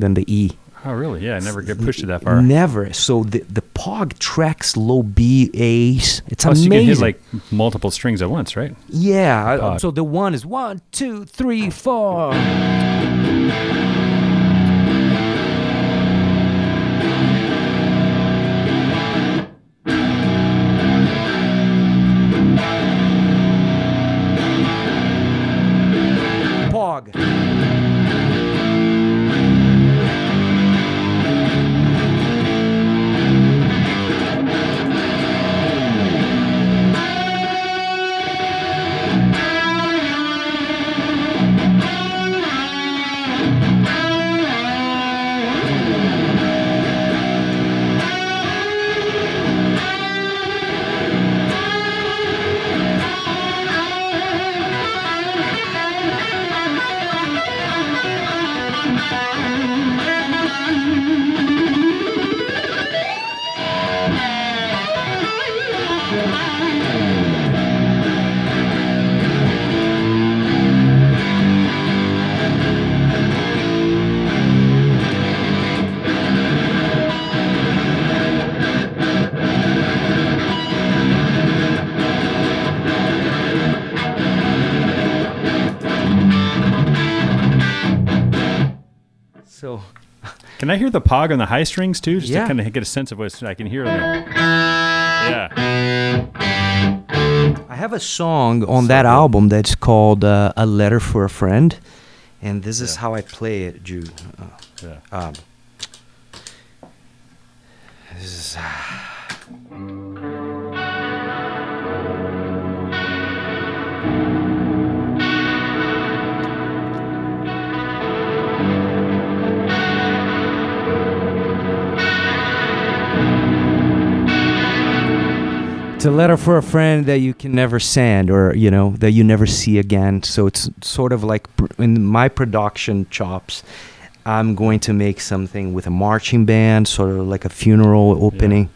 than the E. Oh, really? Yeah, I never get pushed it that far. Never. So the the pog tracks low B A's. It's oh, Plus, you can hit like multiple strings at once, right? yeah. Pog. So the one is one, two, three, four. Can I hear the pog on the high strings too, just Yeah. to kind of get a sense of what I can hear? Yeah. I have a song on that album that's called uh, "A Letter for a Friend," and this is Yeah. how I play it, Jude. Uh, Yeah. um, this is. It's a letter for a friend that you can never send, or you know that you never see again. So it's sort of like pr- in my production chops. I'm going to make something with a marching band, sort of like a funeral opening,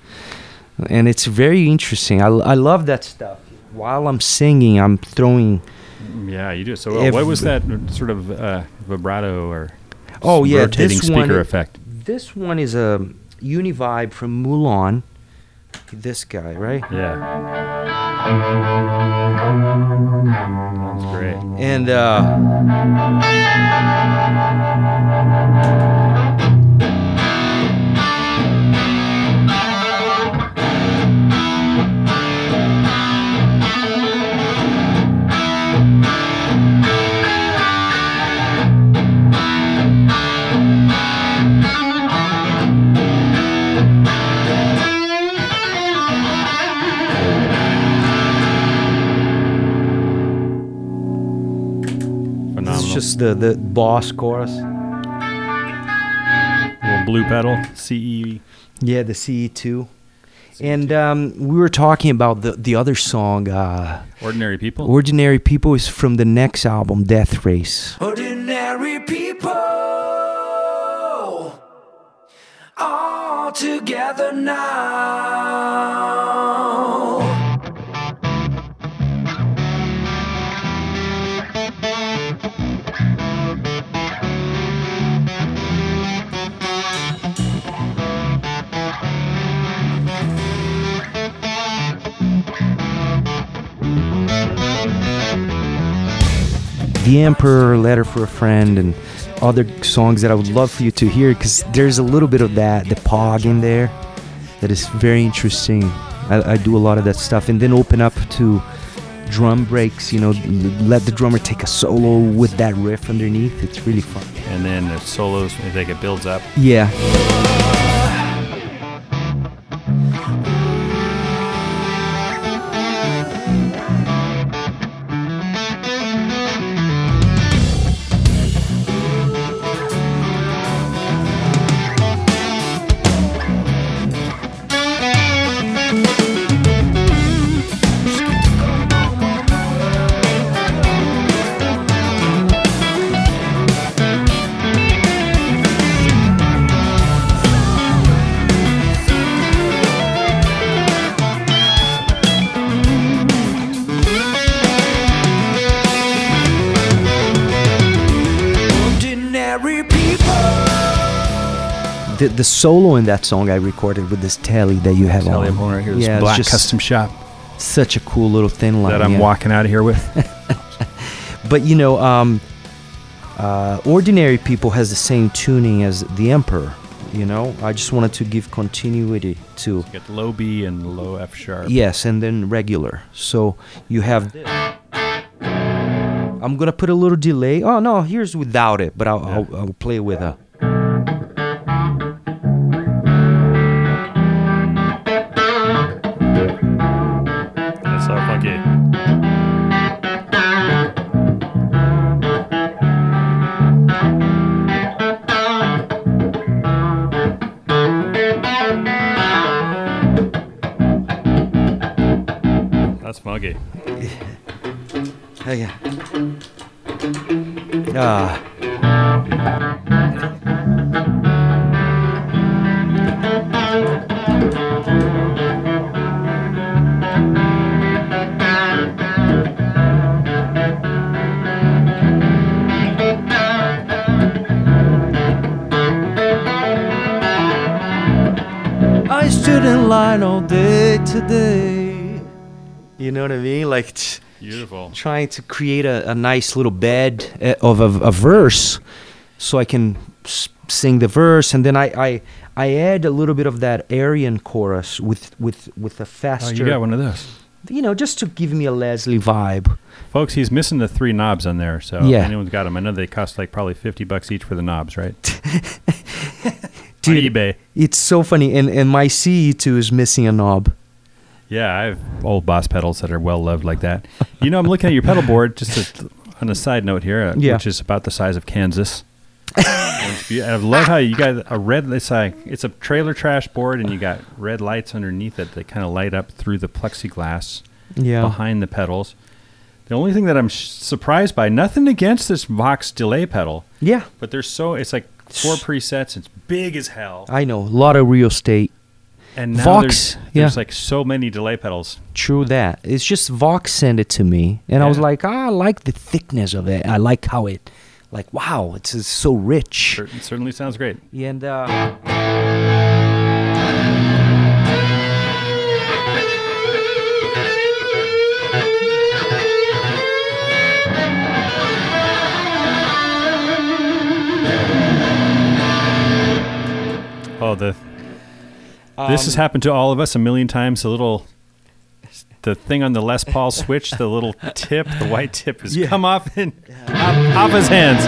and it's very interesting. I, I love that stuff. While I'm singing, I'm throwing. Yeah, you do. So, uh, what was that sort of uh, vibrato or Oh yeah, rotating this speaker one. effect? This one is a Univibe from Mulan. This guy, right? Yeah. That's great. And uh, just the the boss chorus. little blue pedal, E. CE. Yeah, the CE2. And um, we were talking about the the other song, uh, Ordinary people. "Ordinary People," is from the next album, Death Race. Ordinary people all together now. The Emperor, Letter for a Friend, and other songs that I would love for you to hear because there's a little bit of that, the pog in there, that is very interesting. I, I do a lot of that stuff, and then open up to drum breaks. You know, let the drummer take a solo with that riff underneath. It's really fun. and then the solos, like it builds up. Yeah. The solo in that song I recorded with this telly that you have Tell on. one right here. This yeah, it's black just custom shop such a cool little thin line. that I'm yeah. walking out of here with. *laughs* But you know, um, uh, ordinary people has the same tuning as the Emperor. You know, I just wanted to give continuity to got the low B and low F sharp. yes, and then regular. So you have. I'm gonna put a little delay. Oh no, here's without it, but I'll, I'll, I'll play with a. yeah. Ah. I stood in line all day today. You know what I mean? Like. t- Beautiful. trying to create a, a nice little bed uh, of a, a verse so I can s- sing the verse and then I, I I add a little bit of that Arion chorus with with with a faster. Oh, you got one of those. you know just to give me a Leslie vibe. Folks, he's missing the three knobs on there, so Yeah. if anyone's got them. I know they cost like probably 50 bucks each for the knobs, right? *laughs* Dude. on eBay. It's so funny and and my CE2 is missing a knob. Yeah, I have old Boss pedals that are well loved like that. You know, I'm looking at your pedal board. Just a, on a side note here, uh, Yeah. which is about the size of Kansas. And it's I love how you got a red. It's like it's a trailer trash board, and you got red lights underneath it that kind of light up through the plexiglass Yeah. behind the pedals. The only thing that I'm sh- surprised by, nothing against this Vox delay pedal, Yeah. but there's so it's like four presets. It's big as hell, I know. A lot of real estate. And now Vox, there's, yeah. like so many delay pedals. True that. It's just Vox sent it to me, and I was like, ah, I like the thickness of it. I like how it, like, wow, it's, it's so rich. It certainly sounds great. And uh, Oh, the this has um, happened to all of us a million times. The little the thing on the Les Paul switch, the little *laughs* tip, the white tip has Yeah. come off and off, off his hands.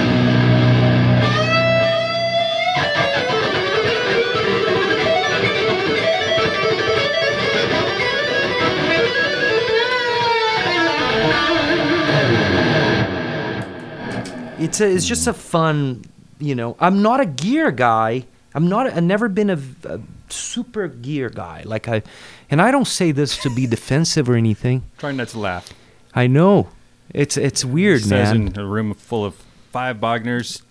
it's a, it's just a fun, you know. I'm not a gear guy. I'm not. I've never been a, a super gear guy. Like I, and I don't say this to be defensive or anything. Trying not to laugh. I know, it's it's weird, Says man. in a room full of five Bogners,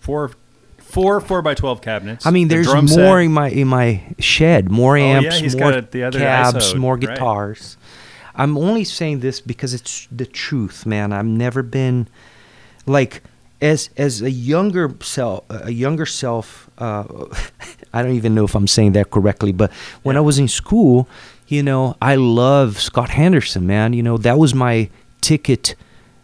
four four four by twelve cabinets. I mean, there's drum more set. in my in my shed. More oh, yeah, amps, he's more the other cabs, ISO, more right. guitars. I'm only saying this because it's the truth, man. I've never been like as as a younger self, a younger self. Uh, *laughs* I don't even know if I'm saying that correctly, but when I was in school, you know, I love Scott Henderson, man. You know, that was my ticket.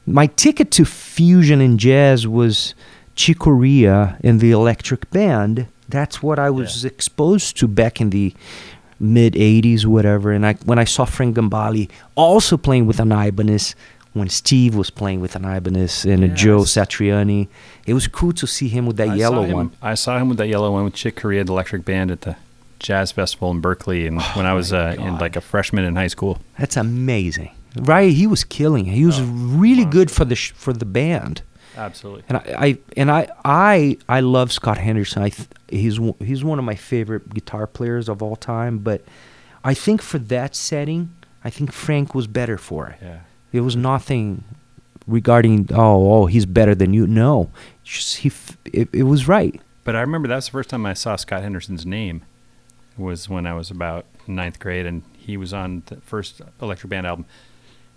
My ticket to fusion and jazz was Chick Corea and the Electric Band. That's what I was exposed to back in the mid '80s, whatever. And I when I saw Frank Gambale also playing with an Ibanez, when Steve was playing with an Ibanez and a Joe Satriani, it was cool to see him with that I yellow him- one. I saw him with that yellow one with Chick Corea, the Electric Band at the Jazz Festival in Berkeley, and *sighs* when I was uh, in like a freshman in high school. That's amazing, right? He was killing. it. He was really good for the sh- for the band. Absolutely. And I, I and I I I love Scott Henderson. I th- he's he's one of my favorite guitar players of all time. But I think for that setting, I think Frank was better for it. Yeah. It was nothing regarding oh oh he's better than you. No, just he f- it, it was right. But I remember that was the first time I saw Scott Henderson's name was when I was about ninth grade, and he was on the first Electric Band album.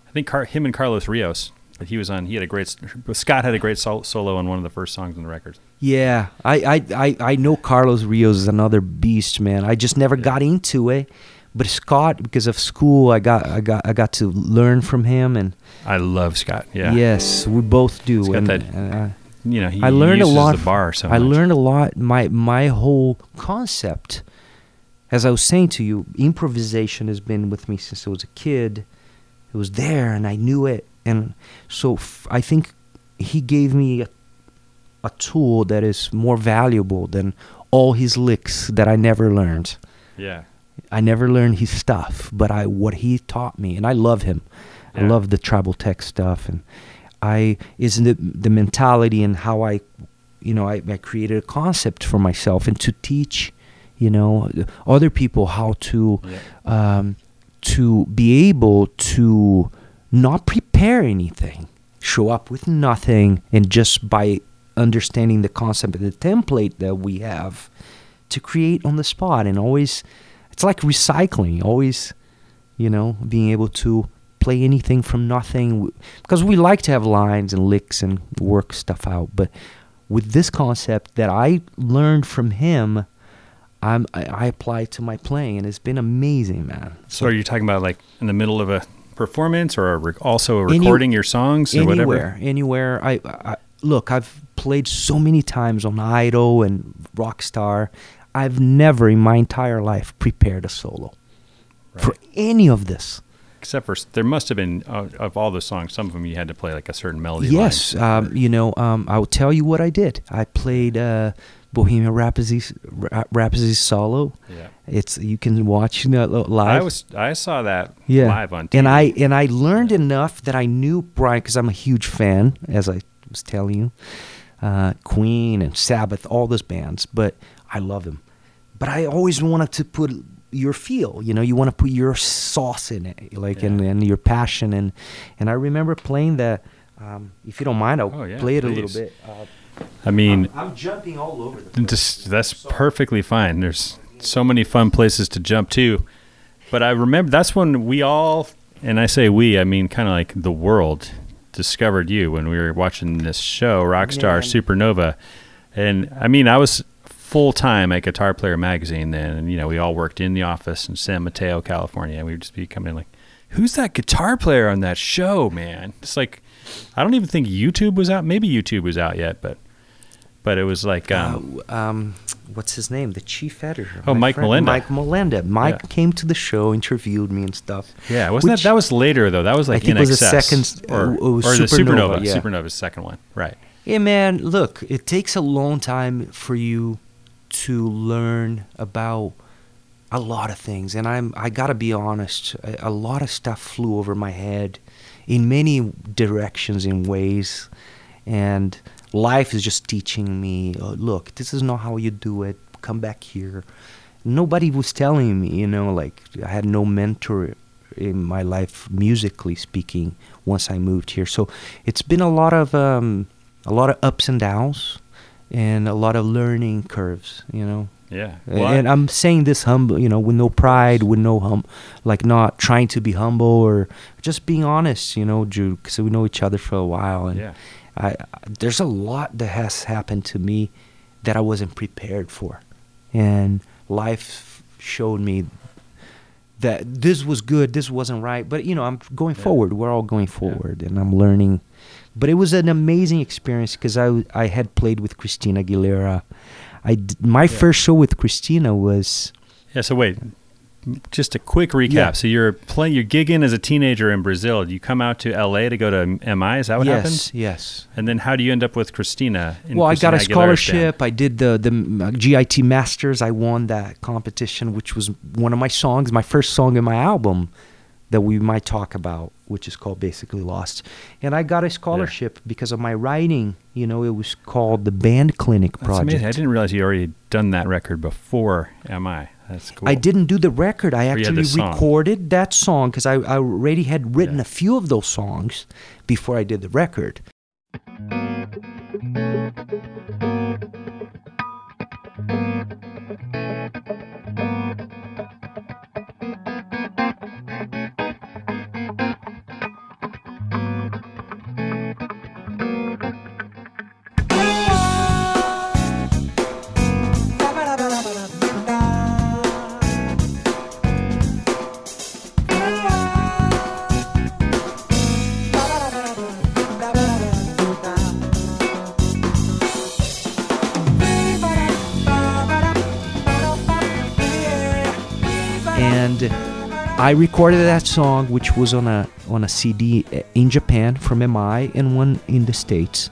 I think Car- him and Carlos Rios he was on. He had a great. Scott had a great sol- solo on one of the first songs on the record. Yeah, I, I, I, I know Carlos Rios is another beast, man. I just never got into it. But Scott, because of school, I got I got I got to learn from him, and I love Scott. Yeah. yes, we both do. He's got and, that and I, You know, he I learned a uses lot. The bar so I much. learned a lot. My my whole concept, as I was saying to you, improvisation has been with me since I was a kid. It was there, and I knew it, and so f- I think he gave me a, a tool that is more valuable than all his licks that I never learned. Yeah. I never learned his stuff, but I what he taught me, and I love him. I love the tribal tech stuff, and I is the the mentality and how I, you know, I, I created a concept for myself and to teach, you know, other people how to, Yeah. um, to be able to not prepare anything, show up with nothing, and just by understanding the concept and the template that we have, to create on the spot and always it's like recycling always you know being able to play anything from nothing. Because we like to have lines and licks and work stuff out but with this concept that i learned from him I'm, I, I apply to my playing and it's been amazing man. So are you talking about like in the middle of a performance or a rec- also Any- recording your songs or anywhere whatever? anywhere I, I look i've played so many times on idol and rockstar i've never in my entire life prepared a solo for any of this Except for there must have been uh, of all the songs, some of them you had to play like a certain melody. Yes, um, you know, um, I'll tell you what I did. I played uh, Bohemian Rhapsody, Rhapsody solo. yeah. It's you can watch you know, live. I was I saw that yeah, live on TV. and I and I learned enough that I knew Brian because I'm a huge fan, as I was telling you, uh, Queen and Sabbath, all those bands. But I love him. But I always wanted to put your feel. You know, you want to put your sauce in it, like and, Yeah. and your passion. And and I remember playing that. Um, if you don't mind, I'll Oh, yeah, play it a little bit. Uh, I mean, I'm, I'm jumping all over the place. just, that's perfectly fine. There's so many fun places to jump to. But I remember that's when we all, and I say we, I mean kind of like the world, discovered you when we were watching this show, Rockstar. Supernova. And I mean, I was full time at Guitar Player Magazine then, and you know, we all worked in the office in San Mateo, California. And we would just be coming in like, who's that guitar player on that show, man? It's like, I don't even think YouTube was out. Maybe YouTube was out yet, but but it was like, um, uh, um, what's his name? The chief editor. Oh, Mike friend, Molenda. Mike Molenda. Mike Yeah. came to the show, interviewed me and stuff. Yeah, wasn't Which- that that was later though? That was like think in it was the second- or, uh, it was or the Supernova, supernova. yeah. Supernova's second one, right? Yeah, man. Look, it takes a long time for you to learn about a lot of things, and I'm I gotta be honest. A, a lot of stuff flew over my head in many directions, in ways, and life is just teaching me. Uh, look, this is not how you do it. Come back here. Nobody was telling me, you know, like I had no mentor in my life musically speaking once I moved here. So it's been a lot of um, a lot of ups and downs and a lot of learning curves, you know. Yeah. And- Well, I- and I'm saying this humble, you know, with no pride, with no hum, like not trying to be humble or just being honest, you know, Jude, because we know each other for a while, and Yeah. I, I there's a lot that has happened to me that I wasn't prepared for, and life showed me that this was good, this wasn't right, but you know, I'm going Yeah. forward. We're all going forward, and I'm learning. But it was an amazing experience because I, I had played with Christina Aguilera. I d- my Yeah. first show with Christina was yeah. So wait, just a quick recap. Yeah. So you're playing, you're gigging as a teenager in Brazil. You come out to L.A. to go to MI. Is that what yes, happened? yes. And then how do you end up with Christina? in Well, I got a Christina scholarship. I did the the uh, GIT Masters. I won that competition, which was one of my songs, my first song in my album that we might talk about, which is called basically Lost. And I got a scholarship because of my writing. You know, it was called the Band Clinic Project. I didn't realize you already done that record before MI. That's cool. I didn't do the record. I Or you had the actually recorded that song because I, I already had written Yeah. a few of those songs before I did the record. I recorded that song, which was on a on a CD eh, in Japan from MI and one in the States,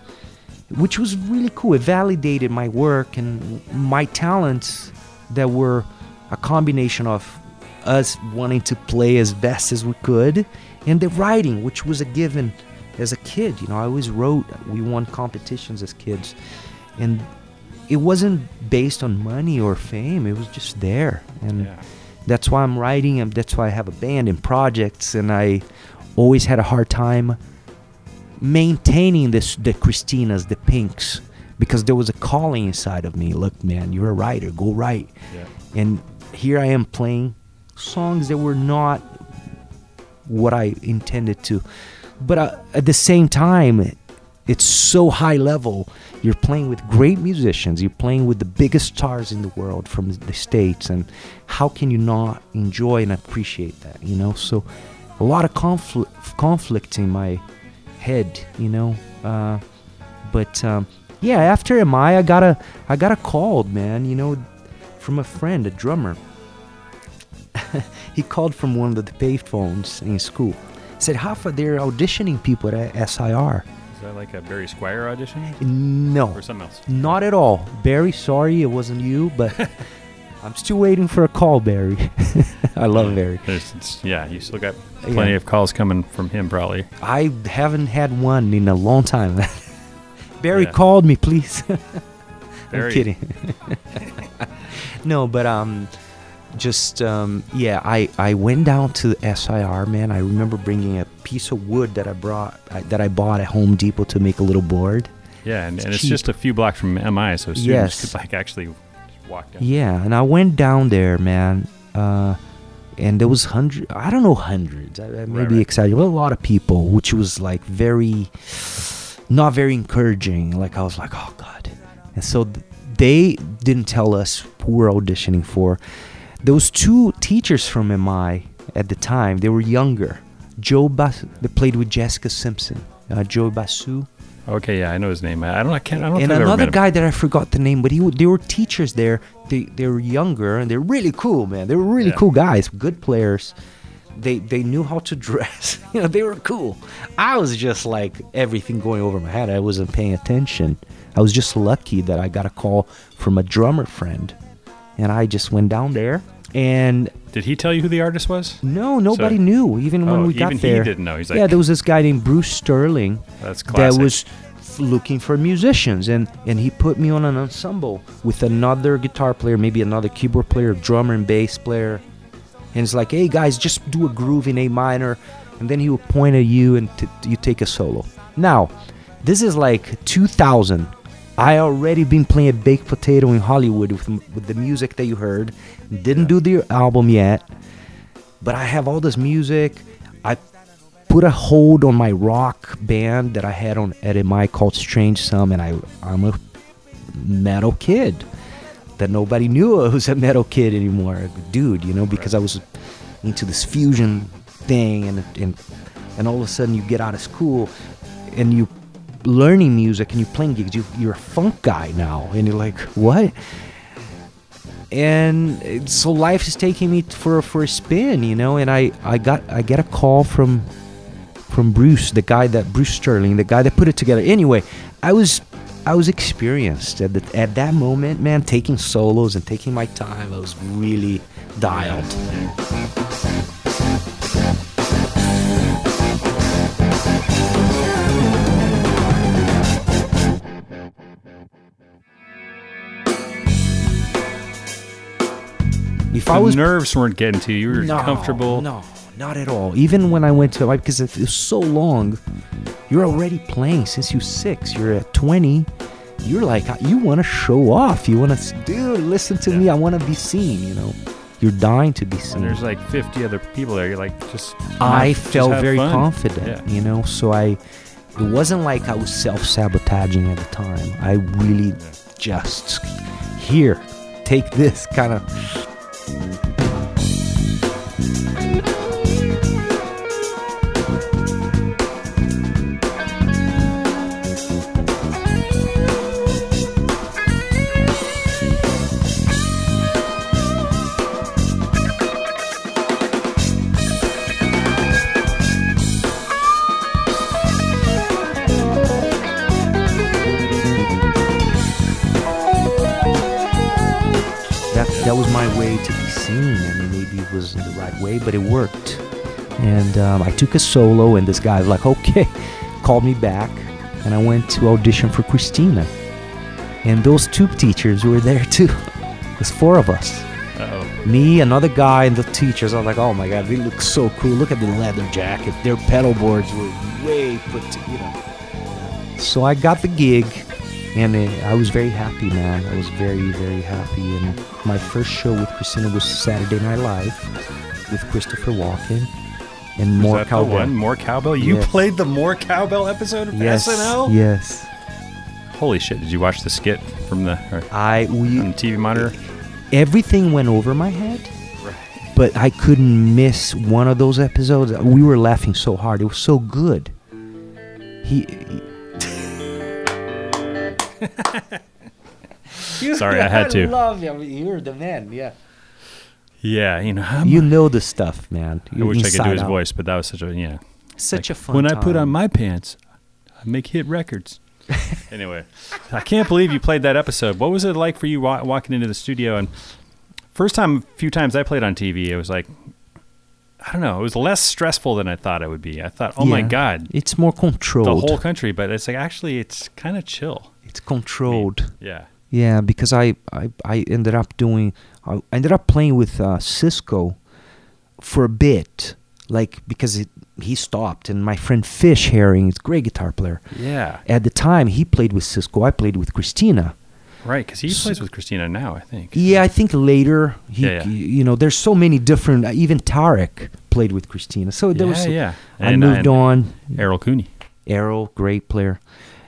which was really cool. It validated my work and my talents that were a combination of us wanting to play as best as we could and the writing, which was a given as a kid. You know, I always wrote. We won competitions as kids, and it wasn't based on money or fame. It was just there, and Yeah. That's why I'm writing, and that's why I have a band and projects. And I always had a hard time maintaining this the Christinas, the Pinks, because there was a calling inside of me. Look, man, you're a writer. Go write. Yeah. And here I am playing songs that were not what I intended to. But uh, at the same time, it's so high level. You're playing with great musicians. You're playing with the biggest stars in the world from the states, and how can you not enjoy and appreciate that? You know, so a lot of conflict, conflict in my head. You know, uh, but um, yeah, after MI, I got a I got a call, man. You know, from a friend, a drummer. *laughs* he called from one of the payphones in school. Said, Rafa, they're auditioning people at SIR. Is that like a Barry Squire audition No, or something else? not at all. Barry, sorry it wasn't you, but *laughs* I'm still waiting for a call, Barry. *laughs* I love Barry. Yeah, you still got plenty Yeah. of calls coming from him, probably. I haven't had one in a long time. *laughs* Barry Yeah. called me, please. I'm kidding. no, but um, just um, yeah, I I went down to the SIR, man. I remember bringing a piece of wood that I brought I, that I bought at Home Depot to make a little board. Yeah, and, It's and it's just a few blocks from MI, so students Yes. could like actually walk down. Yeah, and I went down there, man. Uh, and there was hundred. I don't know hundreds. I, I maybe Right, right. exaggerating, but a lot of people, which was like very, not very encouraging. Like I was like, oh god. And so th- they didn't tell us who we're auditioning for. Those two teachers from MI at the time, they were younger. Joe Bas, they played with Jessica Simpson. Uh, Joe Basu Okay, yeah, I know his name. I don't. I can't. I don't. and another guy that I forgot the name, but he they were teachers there. They they were younger and they're really cool, man. They were really Yeah. cool guys, good players. They they knew how to *laughs* dress. you know, they were cool. I was just like everything going over my head. I wasn't paying attention. I was just lucky that I got a call from a drummer friend, and I just went down there. And Did he tell you who the artist was? no, nobody So- knew. Even when Oh, we got even he there, didn't know. He's yeah, there was this guy named Bruce Sterling That's that was f- looking for musicians and and he put me on an ensemble with another guitar player maybe another keyboard player drummer and bass player and it's like hey guys just do a groove in a minor and then he will point at you and t- you take a solo now this is like 2000 i already been playing baked potato in hollywood with, with the music that you heard didn't do the album yet but I have all this music. I put a hold on my rock band that I had on at MI called Strange Sum, and I I'm a metal kid that nobody knew I was a metal kid anymore, dude. You know, because I was into this fusion thing, and and and all of a sudden you get out of school and you learning music and you're playing gigs. You, you're a funk guy now, and you're like, what? and so life is taking me for for a spin, you know. And I I got I get a call from from Bruce, the guy that Bruce Sterling, the guy that put it together. Anyway, I was I was experienced at the, at that moment, man. Taking solos and taking my time, I was really dialed. If I was nerves weren't getting to you. You were no, comfortable. No, not at all. Even when I went to like because it was so long, you're already playing since you're six. You're at twenty. You're like you want to show off. You want to, dude. Listen to me. I want to be seen. You know, you're dying to be And seen. there's like 50 other people there. You're like, just. I just felt have very fun. confident. Yeah. You know, so I. It wasn't like I was self sabotaging at the time. I really just here, take this kind of. Thank you. It wasn't the right way, but it worked. And um, I took a solo, and this guy was like, *laughs* okay, called me back, and I went to audition for Christina. And those tube teachers were there *laughs* too. There's four of us. Uh-oh. Me, another guy, and the teachers. I was like, oh my god, they look so cool. Look at the leather jacket. Their pedal boards were way put to, you know. So I got the gig, and uh, I was very happy, man. I was very, very happy. And my first show with Christina was Saturday Night Live with Christopher Walken and more cowbell. More cowbell? You Yes. played the More Cowbell episode of Yes, SNL? yes. Holy shit! Did you watch the skit from the I we on the TV monitor? everything went over my head. right. But I couldn't miss one of those episodes. We were laughing so hard. It was so good. He. *laughs* he Sorry, I had to. *laughs* love you. I mean, You're the man. Yeah. Yeah, you know. I'm- You know the stuff, man. I You're wish I could do his out. voice, but that was such a yeah. Such Like, a fun. When I put on my pants, I make hit records. *laughs* anyway, I can't believe you played that episode. What was it like for you wa- walking into the studio? And first time, A few times I played on TV, it was like, I don't know, it was less stressful than I thought it would be. I thought, oh my god, It's more controlled. the whole country, but it's like actually, it's kind of chill. Controlled. Yeah. Yeah, because I, I, I ended up doing, I ended up playing with uh, Cisco for a bit, like because it, he stopped, and my friend Fish Herring is a great guitar player. Yeah. At the time, he played with Cisco. I played with Christina. Right, because he S- plays with Christina now, I think. Yeah, I think later, he, Yeah, yeah. you know, there's so many different. Uh, even Tarek played with Christina. So there yeah, was. yeah. I moved and on. Errol Cooney. Errol, great player.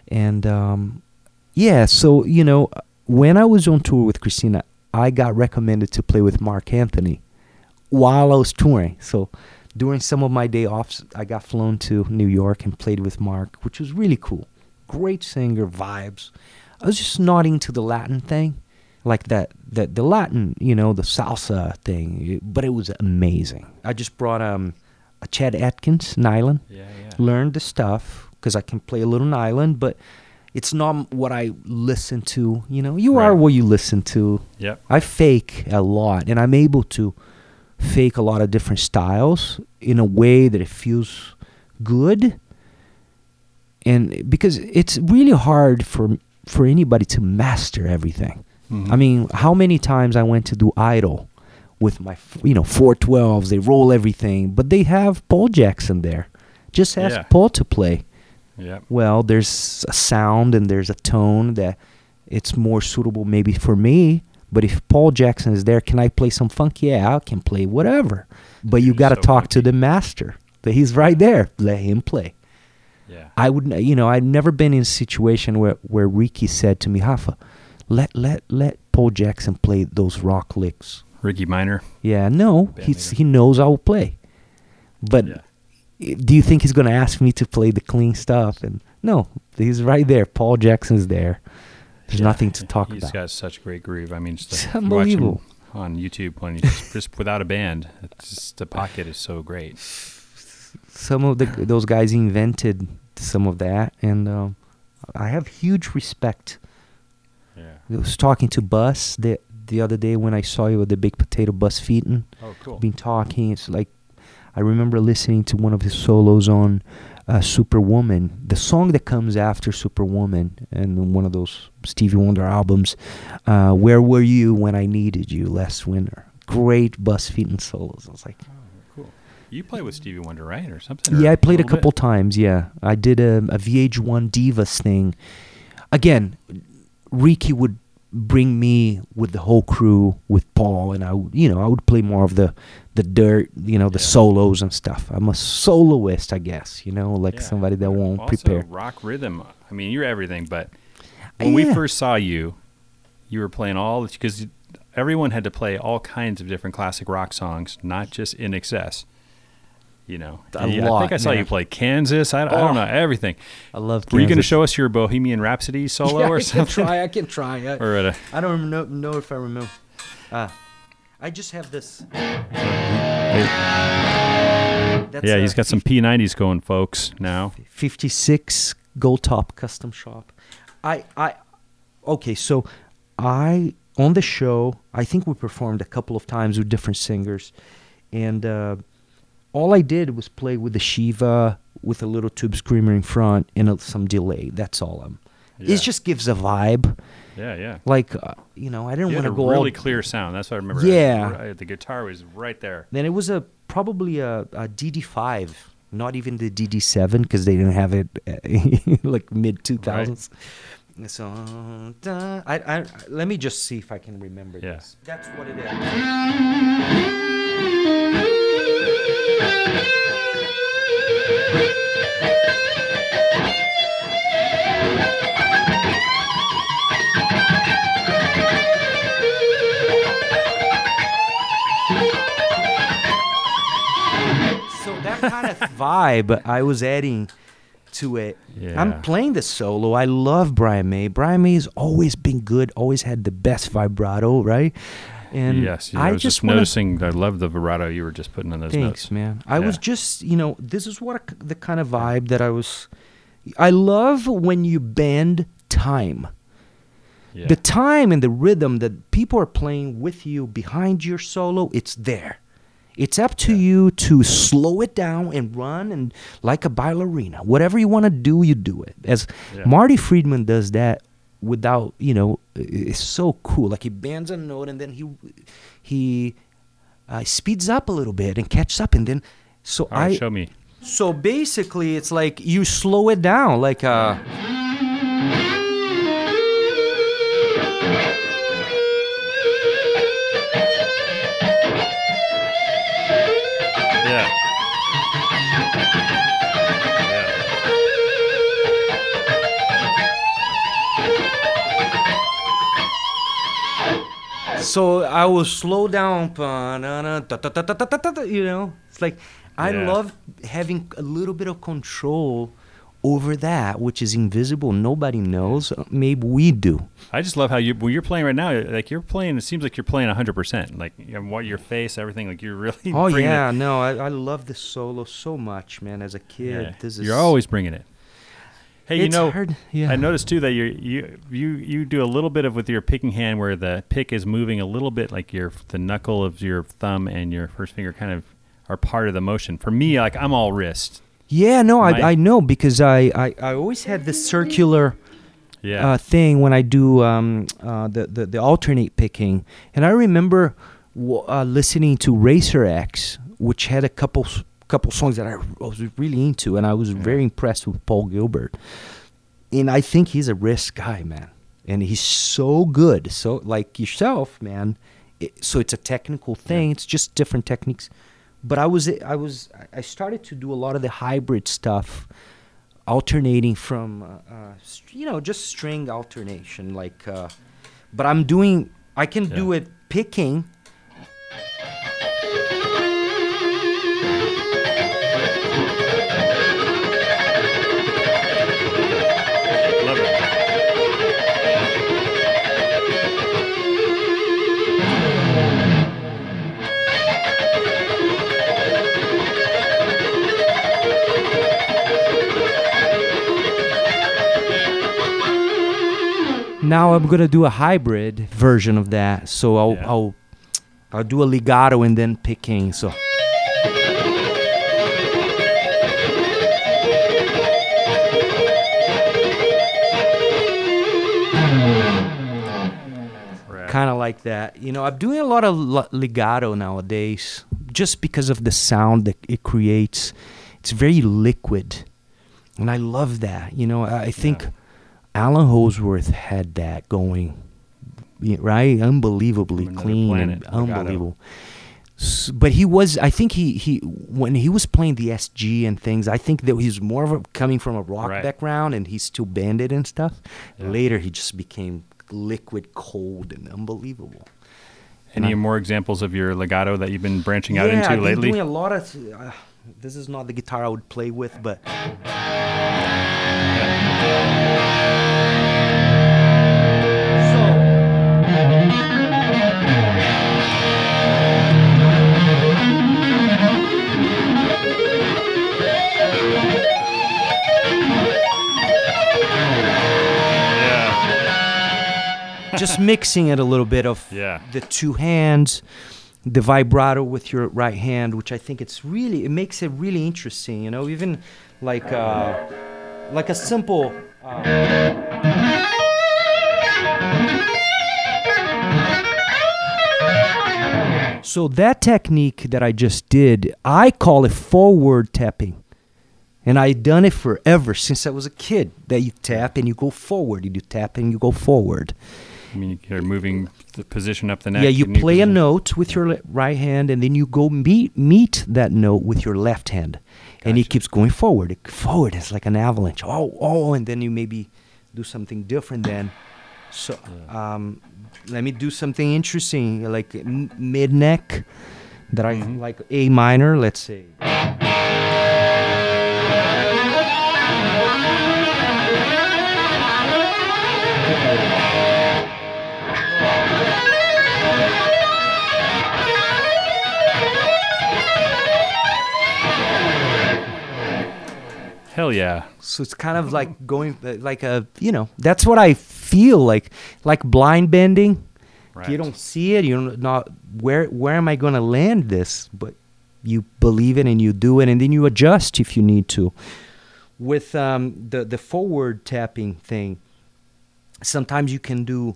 And um, yeah, so, you know, when I was on tour with Christina, I got recommended to play with Marc Anthony while I was touring. So during some of my day offs, I got flown to New York and played with Mark, which was really cool. Great singer, vibes. I was just not into the Latin thing. Like that, that the Latin, you know, the salsa thing, but it was amazing. I just brought um, a Chet Atkins nylon Yeah, yeah. learned the stuff because I can play a little nylon, but it's not what I listen to. You know, you are what you listen to. Yep. I fake a lot, and I'm able to fake a lot of different styles in a way that it feels good. And because it's really hard for for anybody to master everything. Mhm. I mean, how many times I went to do Idol with my, you know, 412s, they roll everything, but they have Paul Jackson there. Just ask Yeah. Paul to play. Yep. Well, there's a sound and there's a tone that it's more suitable maybe for me. But if Paul Jackson is there, can I play some funk? Yeah, I can play whatever. But you got to so talk to the master. That he's right there. Let him play. Yeah. I would, you know, I've never been in a situation where where Ricky said to me, "Rafa, let let let Paul Jackson play those rock licks." Ricky Minor. Yeah, no, Band he's leader. he knows I will play. But Yeah. Do you think he's gonna ask me to play the clean stuff? And no, he's right there. Paul Jackson's there. There's Yeah, nothing to talk He's about. He's got such great groove. I mean, just It's to him unbelievable. on YouTube when he's just, without a band. It's just the pocket is so great. Some of the those guys invented some of that, and um, I have huge respect. Yeah. I was talking to Buzz the the other day when I saw you at the Baked Potato Buzz Feiten. Oh, cool. been talking. It's like I remember listening to one of his solos on uh, Superwoman, the song that comes after Superwoman, and one of those Stevie Wonder albums. Uh, Where were you when I needed you last winter? Great Buzz Feiten solos. I was like, Cool. You play with Stevie Wonder, right, or something? or yeah, I played a bit? couple times. Yeah, I did a, a VH1 Divas thing. Again, Ricky would bring me with the whole crew with Paul, and I, would, you know, I would play more of the the dirt, you know, the Yeah. solos and stuff. I'm a soloist, I guess. You know, like Yeah. somebody that won't also, prepare. rock rhythm. I mean, you're everything. But when we Yeah. first saw you, you were playing all because everyone had to play all kinds of different classic rock songs, not just INXS. You know, A Yeah, I think I saw you play Kansas. I, I Oh. don't know everything. I love. Were you going to show us your Bohemian Rhapsody *laughs* solo yeah, or I something? can try. I can try. I, Or a, I don't know, know if I remember. Uh, I just have this. That's yeah, he's got some P90s going, folks. Now, 56 gold top custom shop. I I okay, so I on the show. I think we performed a couple of times with different singers, and uh, all I did was play with the Shiva with a little tube screamer in front and a, some delay. That's all. I'm. Yeah. It just gives a vibe. Yeah, yeah. Like uh, you know, I didn't want to a go really all. clear sound. That's what I remember. Yeah. Right- the guitar was right there. Then it was a probably a, a DD5, not even the DD7 because they didn't have it *laughs* like mid 2000s. So uh, I, I let me just see if I can remember Yeah. this. That's what it is. That kind of vibe I was adding to it. Yeah. I'm playing the solo. I love Brian May. Brian May has always been good, always had the best vibrato, right? And yes, yeah, I, I, was just, wanna- noticing. I love the vibrato you were just putting in those Thanks, notes. man. I was just, you know, this is what I- the kind of vibe that I was. I love when you bend time. Yeah. The time and the rhythm that people are playing with you behind your solo, it's there. It's up to you to slow it down and run and like a ballerina. Whatever you want to do, you do it. As Yeah. Marty Friedman does that without, you know, it's so cool. Like he bends a note and then he he uh, speeds up a little bit and catches up and then so All right, I show me. so basically, it's like you slow it down, like uh. So I will slow down, you know. It's like I Yeah. love having a little bit of control over that, which is invisible. Nobody knows. Maybe we do. I just love how you when you're playing right now. Like you're playing. It seems like you're playing 100. percent Like what your face, everything. Like you're really. Oh yeah, It. no, I, I love the solo so much, man. As a kid, Yeah. this is You're always bringing it. Hey, you know, hard, yeah. I noticed too that you you you you do a little bit of with your picking hand where the pick is moving a little bit, like your the knuckle of your thumb and your first finger kind of are part of the motion. For me, like I'm all wrist. Yeah, no, My- I, I know because I, I, I always had this circular Yeah. uh, thing when I do um, uh, the, the the alternate picking, and I remember w- uh, listening to Racer X, which had a couple couple songs that I was really into, and I was very impressed with Paul Gilbert. And I think he's a risk guy, man, and he's so good. So like yourself, man. It, so it's a technical thing. It's just different techniques. But I was I was I started to do a lot of the hybrid stuff alternating from uh, uh, you know just string alternation like uh, but i'm doing i can do it picking now i'm gonna do a hybrid version of that so i'll Yeah. i'll i'll do a legato and then picking so kind of like that. You know, I'm doing a lot of legato nowadays just because of the sound that it creates. It's very liquid, and I love that. You know, I think Yeah. Allan Holdsworth had that going, right? Unbelievably another clean planet, and unbelievable. But he was, I think he, he when he was playing the SG and things, I think that he's more of a coming from a rock Right. background and he's still banded and stuff. Yeah. Later, he just became liquid, cold, and unbelievable. Any more examples of your legato that you've been branching out yeah, into I've lately? doing a lot of. Uh, this is not the guitar I would play with, but. So. Just mixing it a little bit of Yeah. the two hands, the vibrato with your right hand, which I think it's really it makes it really interesting. You know, even like uh, like a simple. Uh, So that technique that I just did, I call it forward tapping. And I done it forever since I was a kid. That you tap and you go forward. You tap and you go forward. I mean, you're moving the position up the neck. yeah, you play a note with your le- right hand and then you go meet meet that note with your left hand. And it keeps going forward. It, forward it's like an avalanche. Oh, oh, and then you maybe do something different then. So um, let me do something interesting like m- mid neck that I Mhm. like A minor, let's say. Hell yeah. So it's kind of like going like a you know that's what I feel like like blind bending. Right. You don't see it. You're not know where where am I going to land this? But you believe it and you do it, and then you adjust if you need to. With um, the the forward tapping thing, sometimes you can do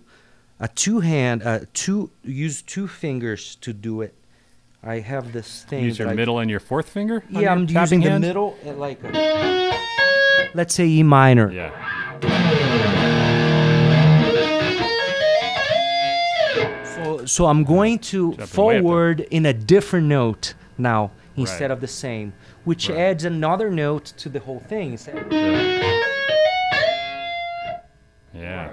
a two hand uh, two use two fingers to do it. I have this thing. Use your that I- middle and your fourth finger? Yeah, I'm tapping using the hand? middle and like a, let's say E minor. Yeah. So, so I'm going to Jumping way up there. forward in a different note now instead Right. of the same, which Right. adds another note to the whole thing. Instead- Yeah.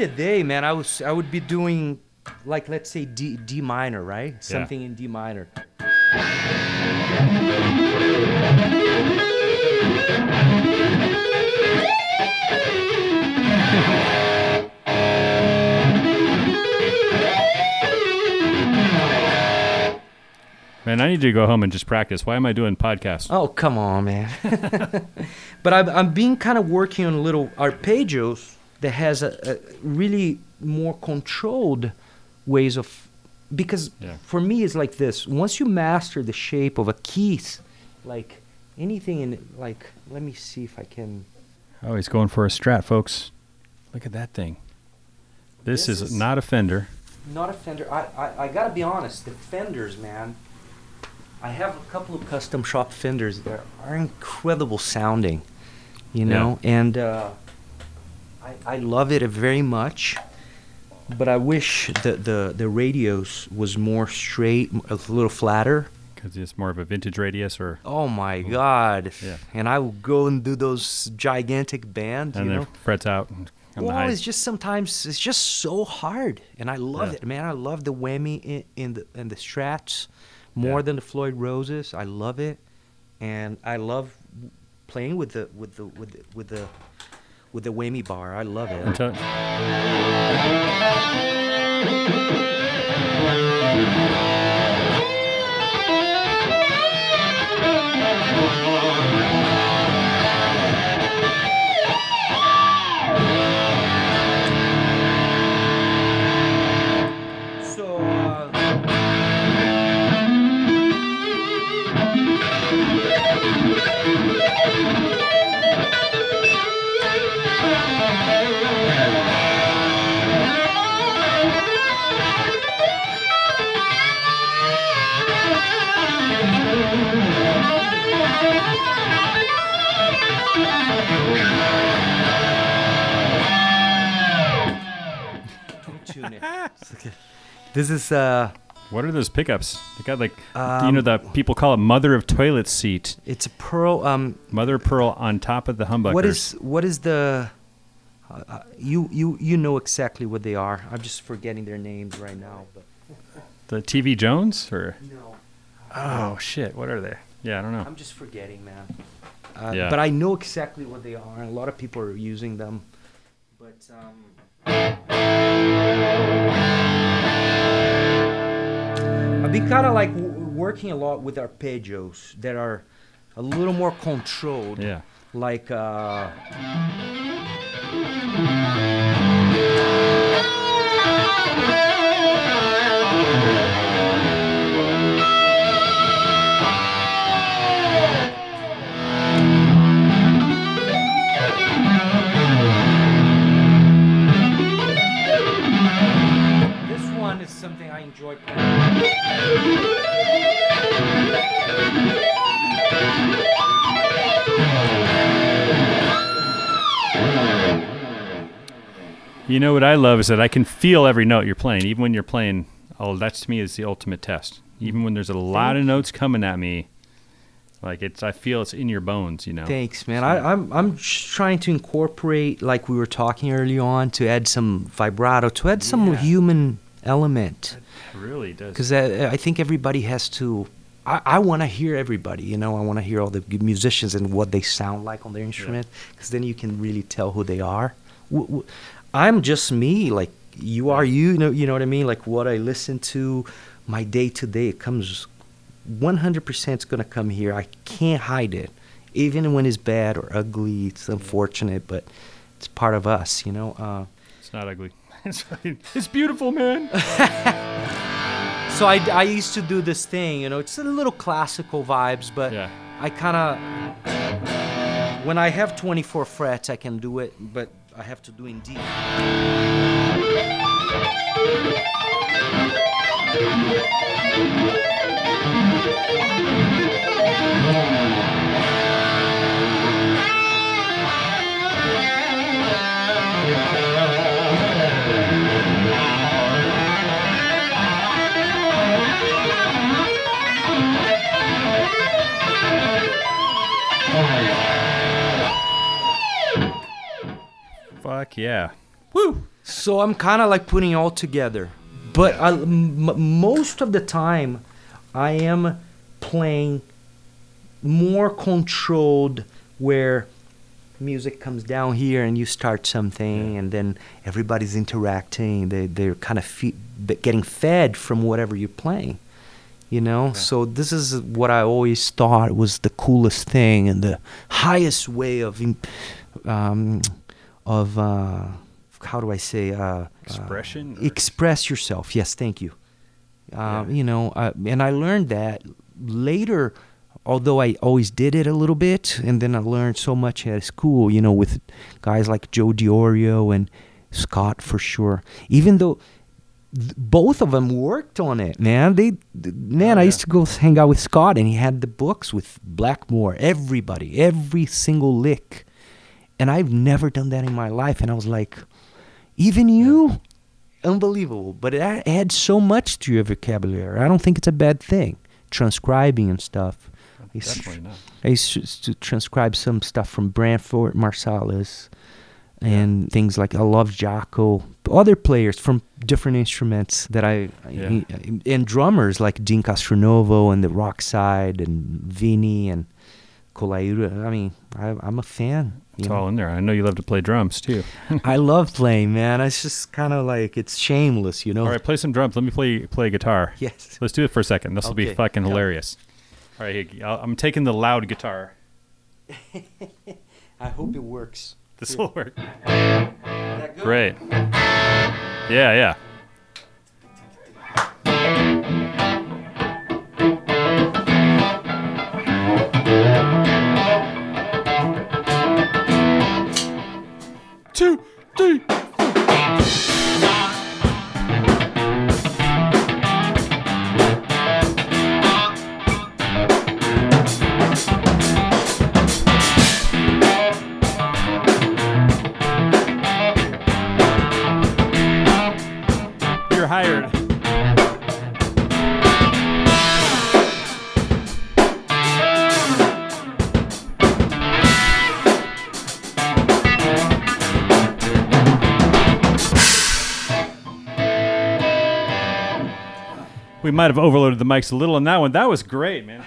In the day, man, I was I would be doing like let's say D D minor, right? Something in D minor. Man, I need to go home and just practice. Why am I doing podcasts? Oh, come on, man. *laughs* but I'm, I'm being kind of working on little arpeggios that has a, a really more controlled ways of because Yeah. for me it's like this once you master the shape of a keys like anything in like let me see if i can Oh, he's going for a strat, folks. Look at that thing. This, This is, is- not a Fender. not a fender I, I i gotta be honest the fenders man i have a couple of custom shop fenders that are incredible sounding you Yeah. know and uh I, I love it very much but i wish that the the radius was more straight a little flatter Because it's more of a vintage radius or oh my god Yeah. and i will go and do those gigantic bands and you then know frets out the well, it's just sometimes it's just so hard, and I love Yeah. it, man. I love the whammy in, in the in the strats more Yeah. than the Floyd Roses. I love it, and I love playing with the with the with the with the with the whammy bar. I love it. Don't tune it. It's like a- This is uh, What are those pickups? They got like you Um, know the people call it mother of toilet seat, it's a pearl. Um, mother of pearl on top of the humbuckers. what is what is the? Uh, uh, you you you know exactly what they are. I'm just forgetting their names right now. But the TV Jones or no, oh shit? What are they? Yeah, I don't know. I'm just forgetting, man. Uh, Yeah. But I know exactly what they are. and A lot of people are using them. But um, I've been kind of like w- working a lot with arpeggios that are a little more controlled. Yeah. Like uh, this one is something I enjoy playing. You know what I love is that I can feel every note you're playing, even when you're playing. Oh, that's to me is the ultimate test. Even when there's a lot of notes coming at me, like it's, I feel it's in your bones. You know. Thanks, man. I, I'm I'm just trying to incorporate, like we were talking early on, to add some vibrato, to add some Yeah. human element, It really does. because I, I think everybody has to. I, I want to hear everybody, you know. I want to hear all the musicians and what they sound like on their instrument, because then you can really tell who they are. W- w- I'm just me, like you are you. You know, you know what I mean. Like what I listen to, my day to day, it comes 100% it's going to come here. I can't hide it. Even when it's bad or ugly, it's unfortunate, but it's part of us, you know. Uh, It's not ugly. *laughs* It's *laughs* it's beautiful, man. *laughs* so I, I used to do this thing, you know, it's a little classical vibes, but Yeah. I kind of, when I have 24 frets, I can do it, but I have to do in D. Fuck yeah. So I'm kind of like putting it all together. But I, m- most of the time, I am playing more controlled where music comes down here and you start something and then everybody's interacting. They, they're kind of fe- getting fed from whatever you're playing. You know, so this is what I always thought was the coolest thing and the highest way of, um, of uh, how do I say, uh, Expression uh, express yourself. Yes, thank you. Uh, Yeah. You know, uh, and I learned that later. Although I always did it a little bit, and then I learned so much at school. You know, with guys like Joe Diorio and Scott for sure. Even though th- both of them worked on it, man. They, th- man, Oh, I used to go hang out with Scott, and he had the books with Blackmore. Everybody, every single lick, and I've never done that in my life. And I was like, even you, unbelievable. But it adds so much to your vocabulary. I don't think it's a bad thing. Transcribing and stuff. I used, Definitely not. I used to transcribe some stuff from Branford Marsalis and things like I love Jaco, other players from different instruments that I, Yeah. and drummers like Deen Castronovo and the Rock Side and Vini and I mean, I, I'm a fan. It's know. all in there. I know you love to play drums too. *laughs* I love playing, man. It's just kind of like it's shameless, you know. All right, play some drums. Let me play play guitar. Yes. Let's do it for a second. This will be fucking hilarious. All right, I'm taking the loud guitar. *laughs* I hope it works. This will work. Great. Yeah, yeah. Two, three. We might have overloaded the mics a little on that one. That was great, man.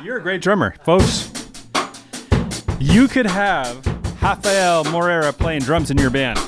You're a great drummer, folks. You could have Rafael Moreira playing drums in your band.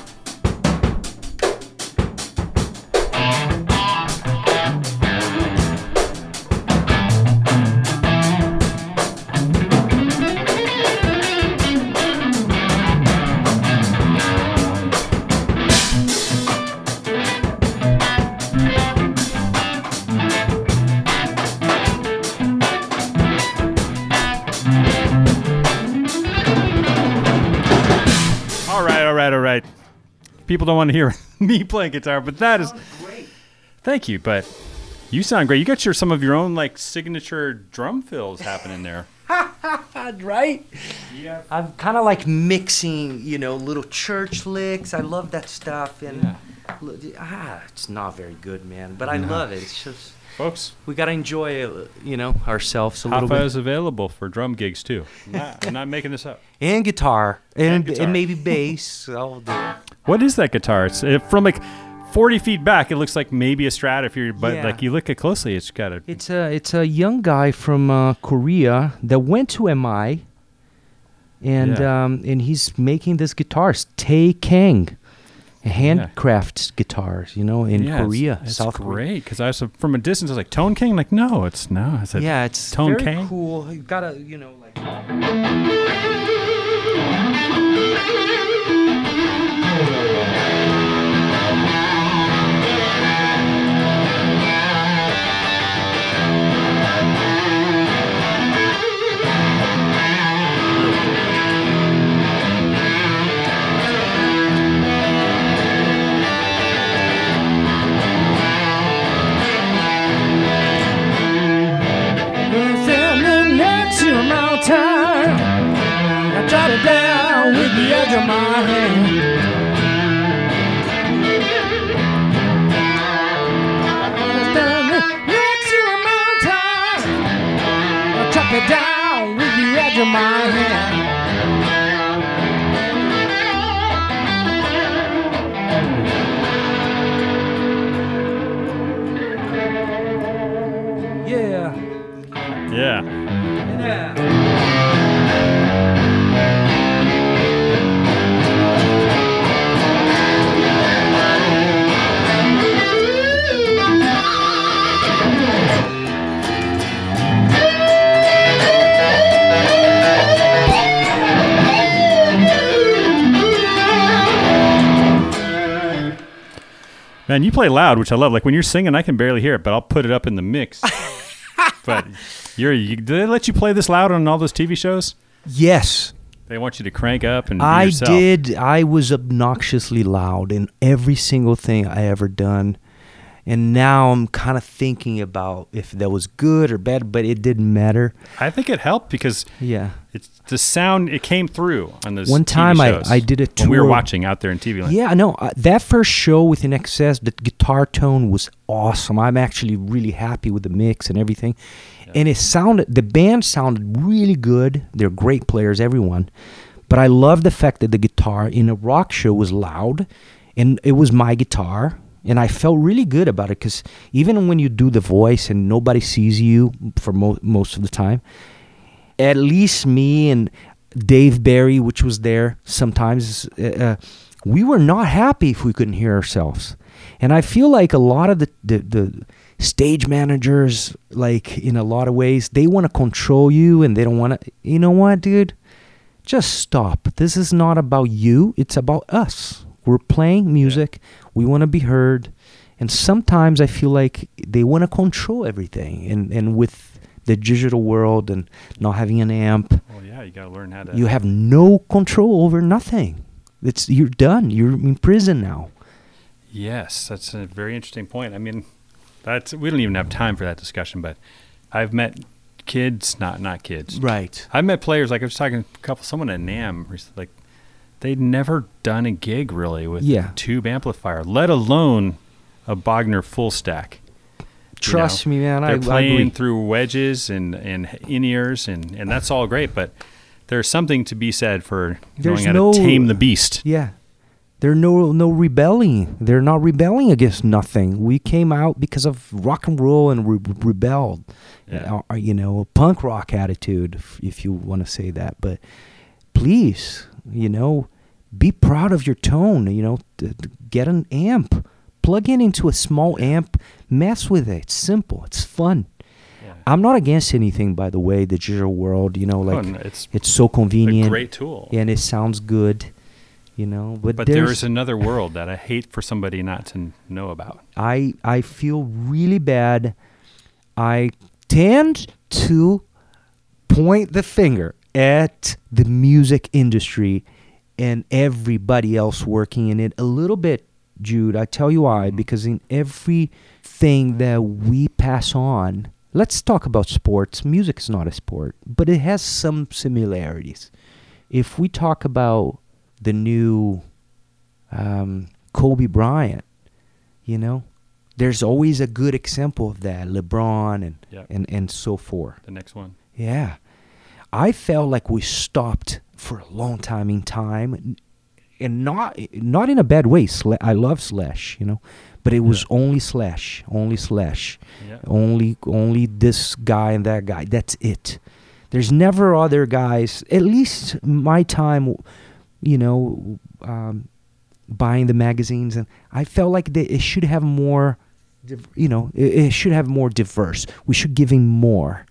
People don't want to hear *laughs* me playing guitar, but that is great. Thank you, but you sound great. You got your some of your own like signature drum fills happening there. *laughs* right? Yeah. I'm kind of like mixing, you know, little church licks. I love that stuff, and Yeah. ah, it's not very good, man. But I love it. It's just Folks, we gotta enjoy, uh, you know, ourselves a little Rafa bit, is available for drum gigs too. *laughs* I'm not, I'm not making this up. and guitar, and And and, maybe bass. I'll do it. What is that guitar? It's uh, from like 40 feet back. It looks like maybe a Strat if you're, but Yeah. like you look it closely, it's got a. It's a it's a young guy from uh, Korea that went to MI, and Yeah. um, and he's making this guitars. Tae Kang, handcrafts guitars. You know, in Yeah, Korea, it's, South Korea. That's great because I was from a distance. I was like Tone King. Like no, it's no. I said Yeah, it's Tone very Kang? cool. You've gotta, you know, like. *laughs* the edge of my hand. To a mountain, I chop it down with the edge of my hand. Man, you play loud, which I love. Like when you're singing, I can barely hear it, but I'll put it up in the mix. *laughs* but you're, you, do they let you play this loud on all those TV shows? Yes, They want you to crank up and be I yourself. did. I was obnoxiously loud in every single thing I ever done. And now I'm kind of thinking about if that was good or bad, but it didn't matter. I think it helped because Yeah. It's the sound. It came through on those. One time I- I did a when we were watching out there in TV land. Yeah, no, uh, that first show with INXS, the guitar tone was awesome. I'm actually really happy with the mix and everything. And it sounded, the band sounded really good. They're great players, everyone. But I love the fact that the guitar in a rock show was loud and it was my guitar. And I felt really good about it because even when you do the voice and nobody sees you for mo- most of the time, at least me and Dave Barry, which was there sometimes, uh, uh, we were not happy if we couldn't hear ourselves. And I feel like a lot of the, the, the stage managers, like in a lot of ways, they want to control you and they don't want to, you know what, dude? Just stop. This is not about you, it's about us. We're playing music, we want to be heard. And sometimes I feel like they want to control everything. And, and with the digital world and not having an amp, Well, yeah, you got to learn how to. you have no control over nothing. It's you're done. You're in prison now. Yes, that's a very interesting point. I mean, that's we don't even have time for that discussion, but I've met kids, not not kids. Right. I've met players like I was talking to a couple, someone at NAMM, recently, like they'd never done a gig really with Yeah. a tube amplifier, let alone a Bogner full stack. You Trust know? me, man. I, They're I playing agree. through wedges and and in ears, and and that's all great, but there's something to be said for There's knowing how no- to tame the beast. Yeah. They're no no rebelling. They're not rebelling against nothing. We came out because of rock and roll and re- rebelled. Yeah. Uh, you know, punk rock attitude, if, you want to say that. But please, you know, be proud of your tone. You know, get an amp, plug in into a small amp, mess with it. It's simple. It's fun. Yeah. I'm not against anything, by the way. The digital world, you know, like Oh, no, it's it's so a convenient great tool. and it sounds good, you know. But, But there's, there's another world that I hate for somebody not to know about. I I feel really bad. I tend to point the finger at the music industry and everybody else working in it a little bit, Jude. I tell you why mm-hmm. because in everything that we pass on, let's talk about sports. Music is not a sport, but it has some similarities. If we talk about the new um, Kobe Bryant, you know, there's always a good example of that, LeBron and Yep. and and so forth. The next one. Yeah. I felt like we stopped for a long time in time and not not in a bad way. I love Slash, you know, but it was only Slash, only Slash. Yeah. Only only this guy and that guy. That's it. There's never other guys. At least my time, you know, um, buying the magazines, and I felt like they, it should have more. You know, it, it should have more diverse. We should give him more.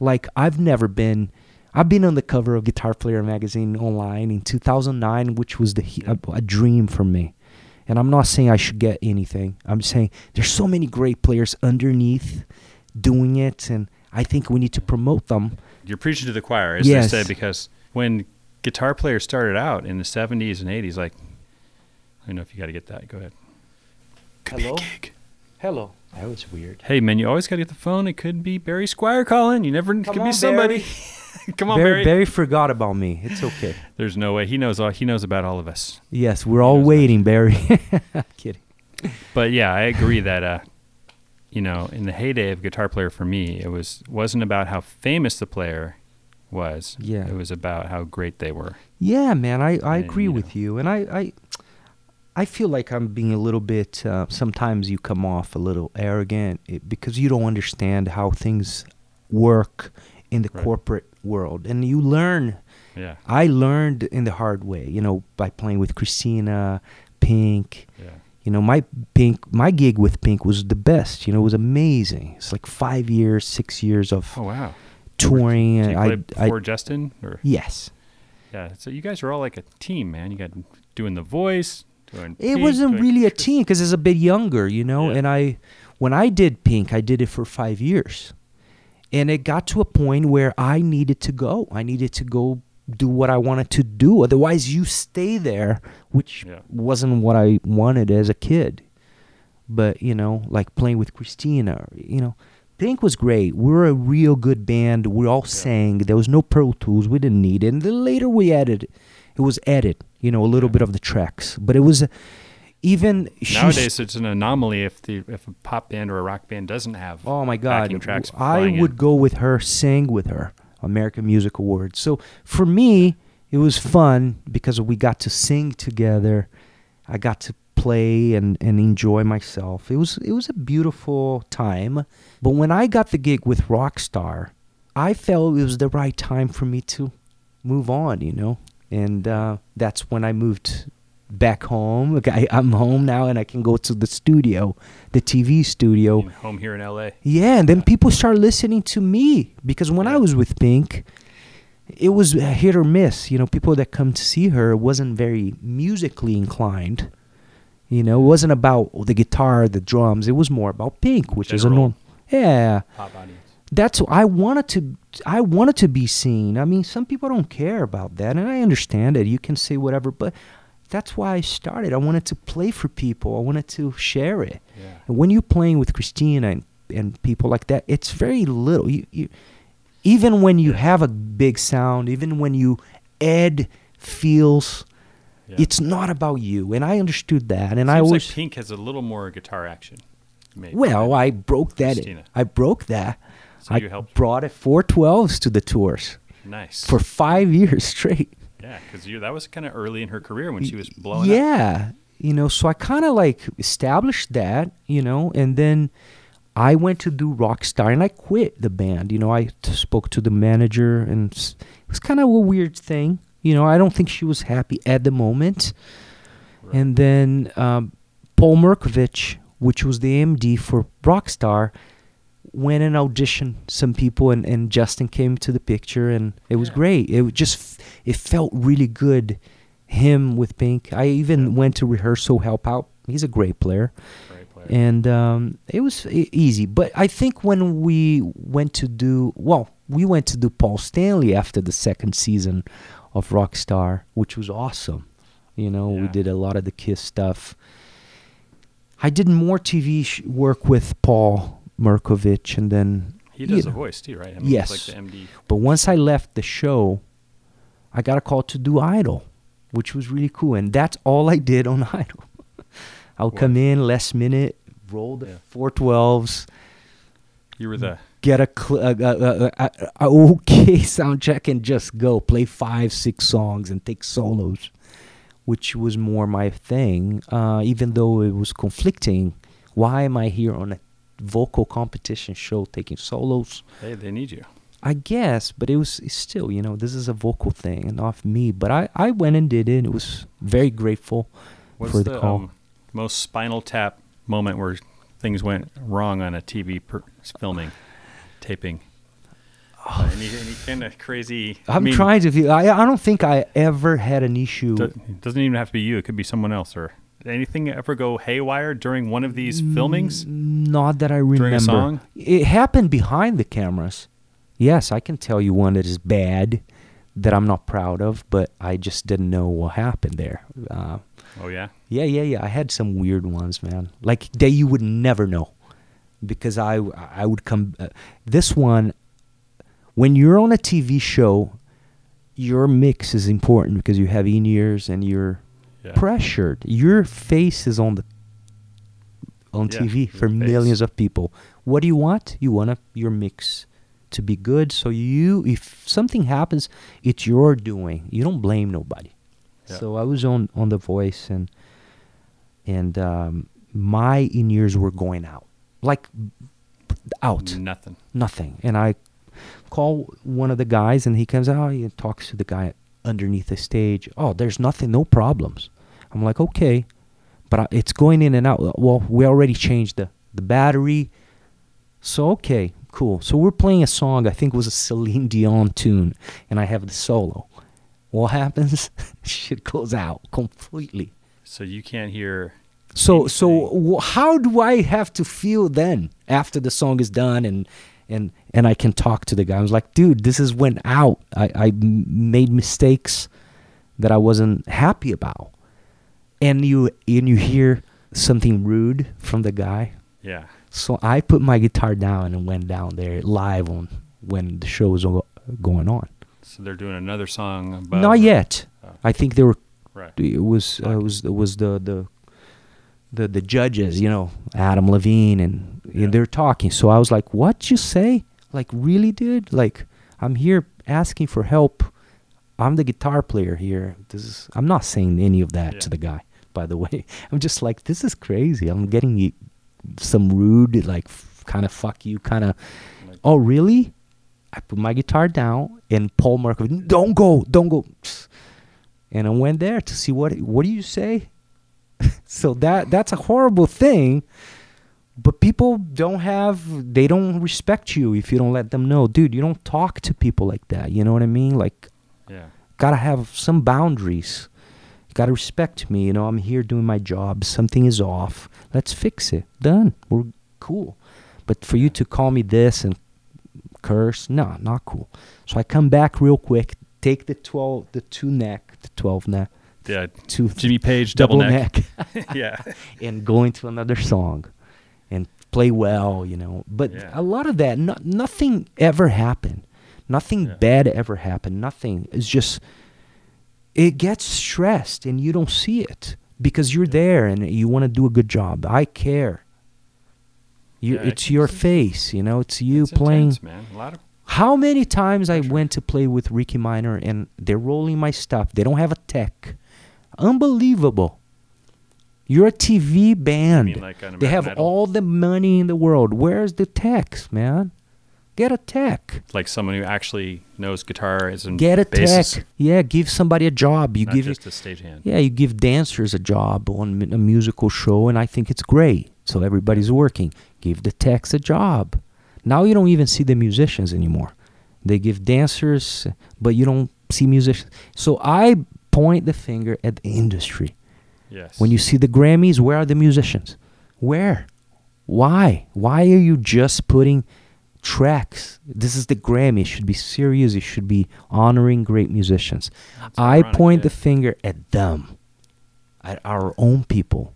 Like I've never been. I've been on the cover of Guitar Player magazine online in 2009, which was the a, a dream for me. And I'm not saying I should get anything. I'm saying there's so many great players underneath doing it, and I think we need to promote them. You're preaching to the choir, as Yes. they say, because when guitar players started out in the 70s and 80s, like, I don't know if you got to get that. Go ahead. Could Hello? be a gig. Hello. That was weird. Hey, man, you always got to get the phone. It could be Barry Squire calling. You never it could be on, somebody. *laughs* Come on, Barry, Barry. Barry forgot about me. It's okay. *laughs* There's no way he knows. All, he knows about all of us. yes, we're all knows that. waiting, Barry. *laughs* Kidding. But yeah, I agree that uh, you know, in the heyday of guitar player for me, it was wasn't about how famous the player was. Yeah. It was about how great they were. Yeah, man, I, I And, agree you with you, and I, I I feel like I'm being a little bit. Uh, sometimes you come off a little arrogant it, because you don't understand how things work in the Right. corporate world, and you learn. Yeah. I learned in the hard way, you know, by playing with Christina, Pink. Yeah. You know, my Pink, my gig with Pink was the best. You know, it was amazing. It's like five years, six years of Oh wow. touring. Did I, play I, before Justin or yes. yeah? So you guys are all like a team, man. You got doing the voice. Doing It wasn't really a Chris- team because it's a bit younger, you know. Yeah. And I, when I did Pink, I did it for five years, and it got to a point where I needed to go. I needed to go do what I wanted to do. Otherwise, you stay there, which Yeah. wasn't what I wanted as a kid. But you know, like playing with Christina, you know, Pink was great. We were a real good band. We all sang. There was no Pro Tools. We didn't need it. And then later we added, it was added, you know, a little bit of the tracks. But it was even Nowadays, it's an anomaly if the if a pop band or a rock band doesn't have. Oh my God! tracks I would in. go with her, sing with her, American Music Awards. So for me, it was fun because we got to sing together. I got to play and, and enjoy myself. It was it was a beautiful time. But when I got the gig with Rockstar, I felt it was the right time for me to move on. You know, and uh, that's when I moved back home. *laughs* I, I'm home now, and I can go to the studio, the TV studio. in- home here in L.A. Yeah, and then people start listening to me because when I was with Pink, it was a hit or miss. You know, people that come to see her wasn't very musically inclined. You know, it wasn't about the guitar, the drums. It was more about Pink, which is a General. norm. Yeah, Pop audience. that's I wanted to. I wanted to be seen. I mean, some people don't care about that, and I understand it. You can say whatever, but that's why I started. I wanted to play for people. I wanted to share it. Yeah. And when you're playing with Christina and, and people like that, it's very little. You, you, even when you Yeah. have a big sound, even when you add feels, Yeah. it's not about you. And I understood that. And I Seems always, like Pink has a little more guitar action. Maybe. well, I broke that. Christina. I broke that. So I you helped- brought it 412s to the tours. Nice. For five years straight. Yeah, because that was kind of early in her career when she was blowing up. yeah you know so i kind of like established that you know and then i went to do rockstar and i quit the band. You know i t- spoke to the manager and it was kind of a weird thing. You know i don't think she was happy at the moment. And then um, paul mirkovich which was the md for rockstar went and auditioned some people and, and justin came to the picture and it was Yeah. great. It just it felt really good him with pink. I even went to rehearsal help out. He's a great player. Great player. and um, it was easy. But i think when we went to do well we went to do paul stanley after the second season of rockstar which was awesome. You know we did a lot of the kiss stuff. I did more tv sh- work with paul mirkovich and then he you does the voice too, right? I Yes. Like the MD. but once I left the show, I got a call to do Idol, which was really cool. And that's all I did on *laughs* Idol. I'll come in last minute, roll the Yeah. 412s, You were the get a, cl- a, a, a okay *laughs* sound check, and just go play five, six songs and take solos, which was more my thing. Uh, even though it was conflicting, why am I here on a vocal competition show taking solos? hey, they need you. I guess, but it was still, you know, this is a vocal thing and not me. But I, I went and did it. It was very grateful What's for the, the, call. Um, most Spinal Tap moment where things went wrong on a TV per- filming, taping? Uh, any any kind of crazy? I I'm mean, trying to. I I don't think I ever had an issue. doesn't even have to be you. It could be someone else. Or anything ever go haywire during one of these filmings? Not that I remember. During a song? It happened behind the cameras. Yes, I can tell you one that is bad, that I'm not proud of, but I just didn't know what happened there. Uh, Oh yeah. Yeah, yeah, yeah. I had some weird ones, man. Like that you would never know, because I I would come. Uh, this one, when you're on a TV show, your mix is important because you have in ears and you're Yeah. pressured. Your face is on the on Yeah, TV for millions of people. What do you want? You want a, your mix to be good. So you, if something happens, it's your doing. You don't blame nobody. Yeah. So I was on on the voice and and um, my in ears were going out like out Nothing. nothing. And I call one of the guys, and he comes out He talks to the guy underneath the stage. Oh, there's nothing, no problems. I'm like, okay, but I, it's going in and out. Well, we already changed the the battery, so okay, cool. So we're playing a song. I think it was a Celine Dion tune, and I have the solo. What happens? *laughs* Shit goes out completely. So you can't hear. So so anything. wh- how do I have to feel then after the song is done and and and I can talk to the guy? I was like, dude, this is went out. I, I made mistakes that I wasn't happy about, and you and you hear something rude from the guy. Yeah. So I put my guitar down and went down there live on when the show was going on. So they're doing another song. About Not yet. Oh. I think they were Right. it was uh, it was it was the the the the judges, you know, Adam Levine, and, Yeah. and they're talking. So I was like, "What you say? Like, really, dude? Like, I'm here asking for help. I'm the guitar player here. This is. I'm not saying any of that to the guy, by the *laughs* way. I'm just like, this is crazy. I'm getting some rude, like, f- kind of fuck you, kind of. Like- Oh, really? I put my guitar down, and Paul Markov, don't go, don't go. And I went there to see what what do you say? *laughs* so that that's a horrible thing. But people don't have they don't respect you if you don't let them know. Dude, you don't talk to people like that. You know what I mean? Like Yeah. gotta have some boundaries. You gotta respect me. You know, I'm here doing my job. Something is off. Let's fix it. Done. We're cool. But for you to call me this and curse, no, not cool. So I come back real quick, take the twelve, the two neck, the twelve neck, Yeah. two Jimmy Page *laughs* double, neck. neck, *laughs* yeah. *laughs* and go into another song, and play well. You know, but Yeah. a lot of that, no, nothing ever happened. Nothing Yeah. bad ever happened. Nothing. It's just it gets stressed and you don't see it because you're there and you want to do a good job. I care. You, Yeah, it's your face, you know. It's you It's playing. intense, man. A lot of How many times I went to play with Rickey Minor and they're rolling my stuff. They don't have a tech. Unbelievable. You're a TV band. mean like they have Idol? all the money in the world. Where's the techs, man? Get a tech. Like someone who actually knows guitar is in Get a tech. Yeah, give somebody a job. You not give just a stagehand. yeah, you give dancers a job on a musical show, and I think it's great. So everybody's working. Give the techs a job. Now you don't even see the musicians anymore. They give dancers, but you don't see musicians. So I point the finger at the industry. Yes. When you see the Grammys, where are the musicians? Where? Why? Why are you just putting tracks? This is the Grammy. It should be serious. It should be honoring great musicians. I ironic, point the finger at them, at our own people.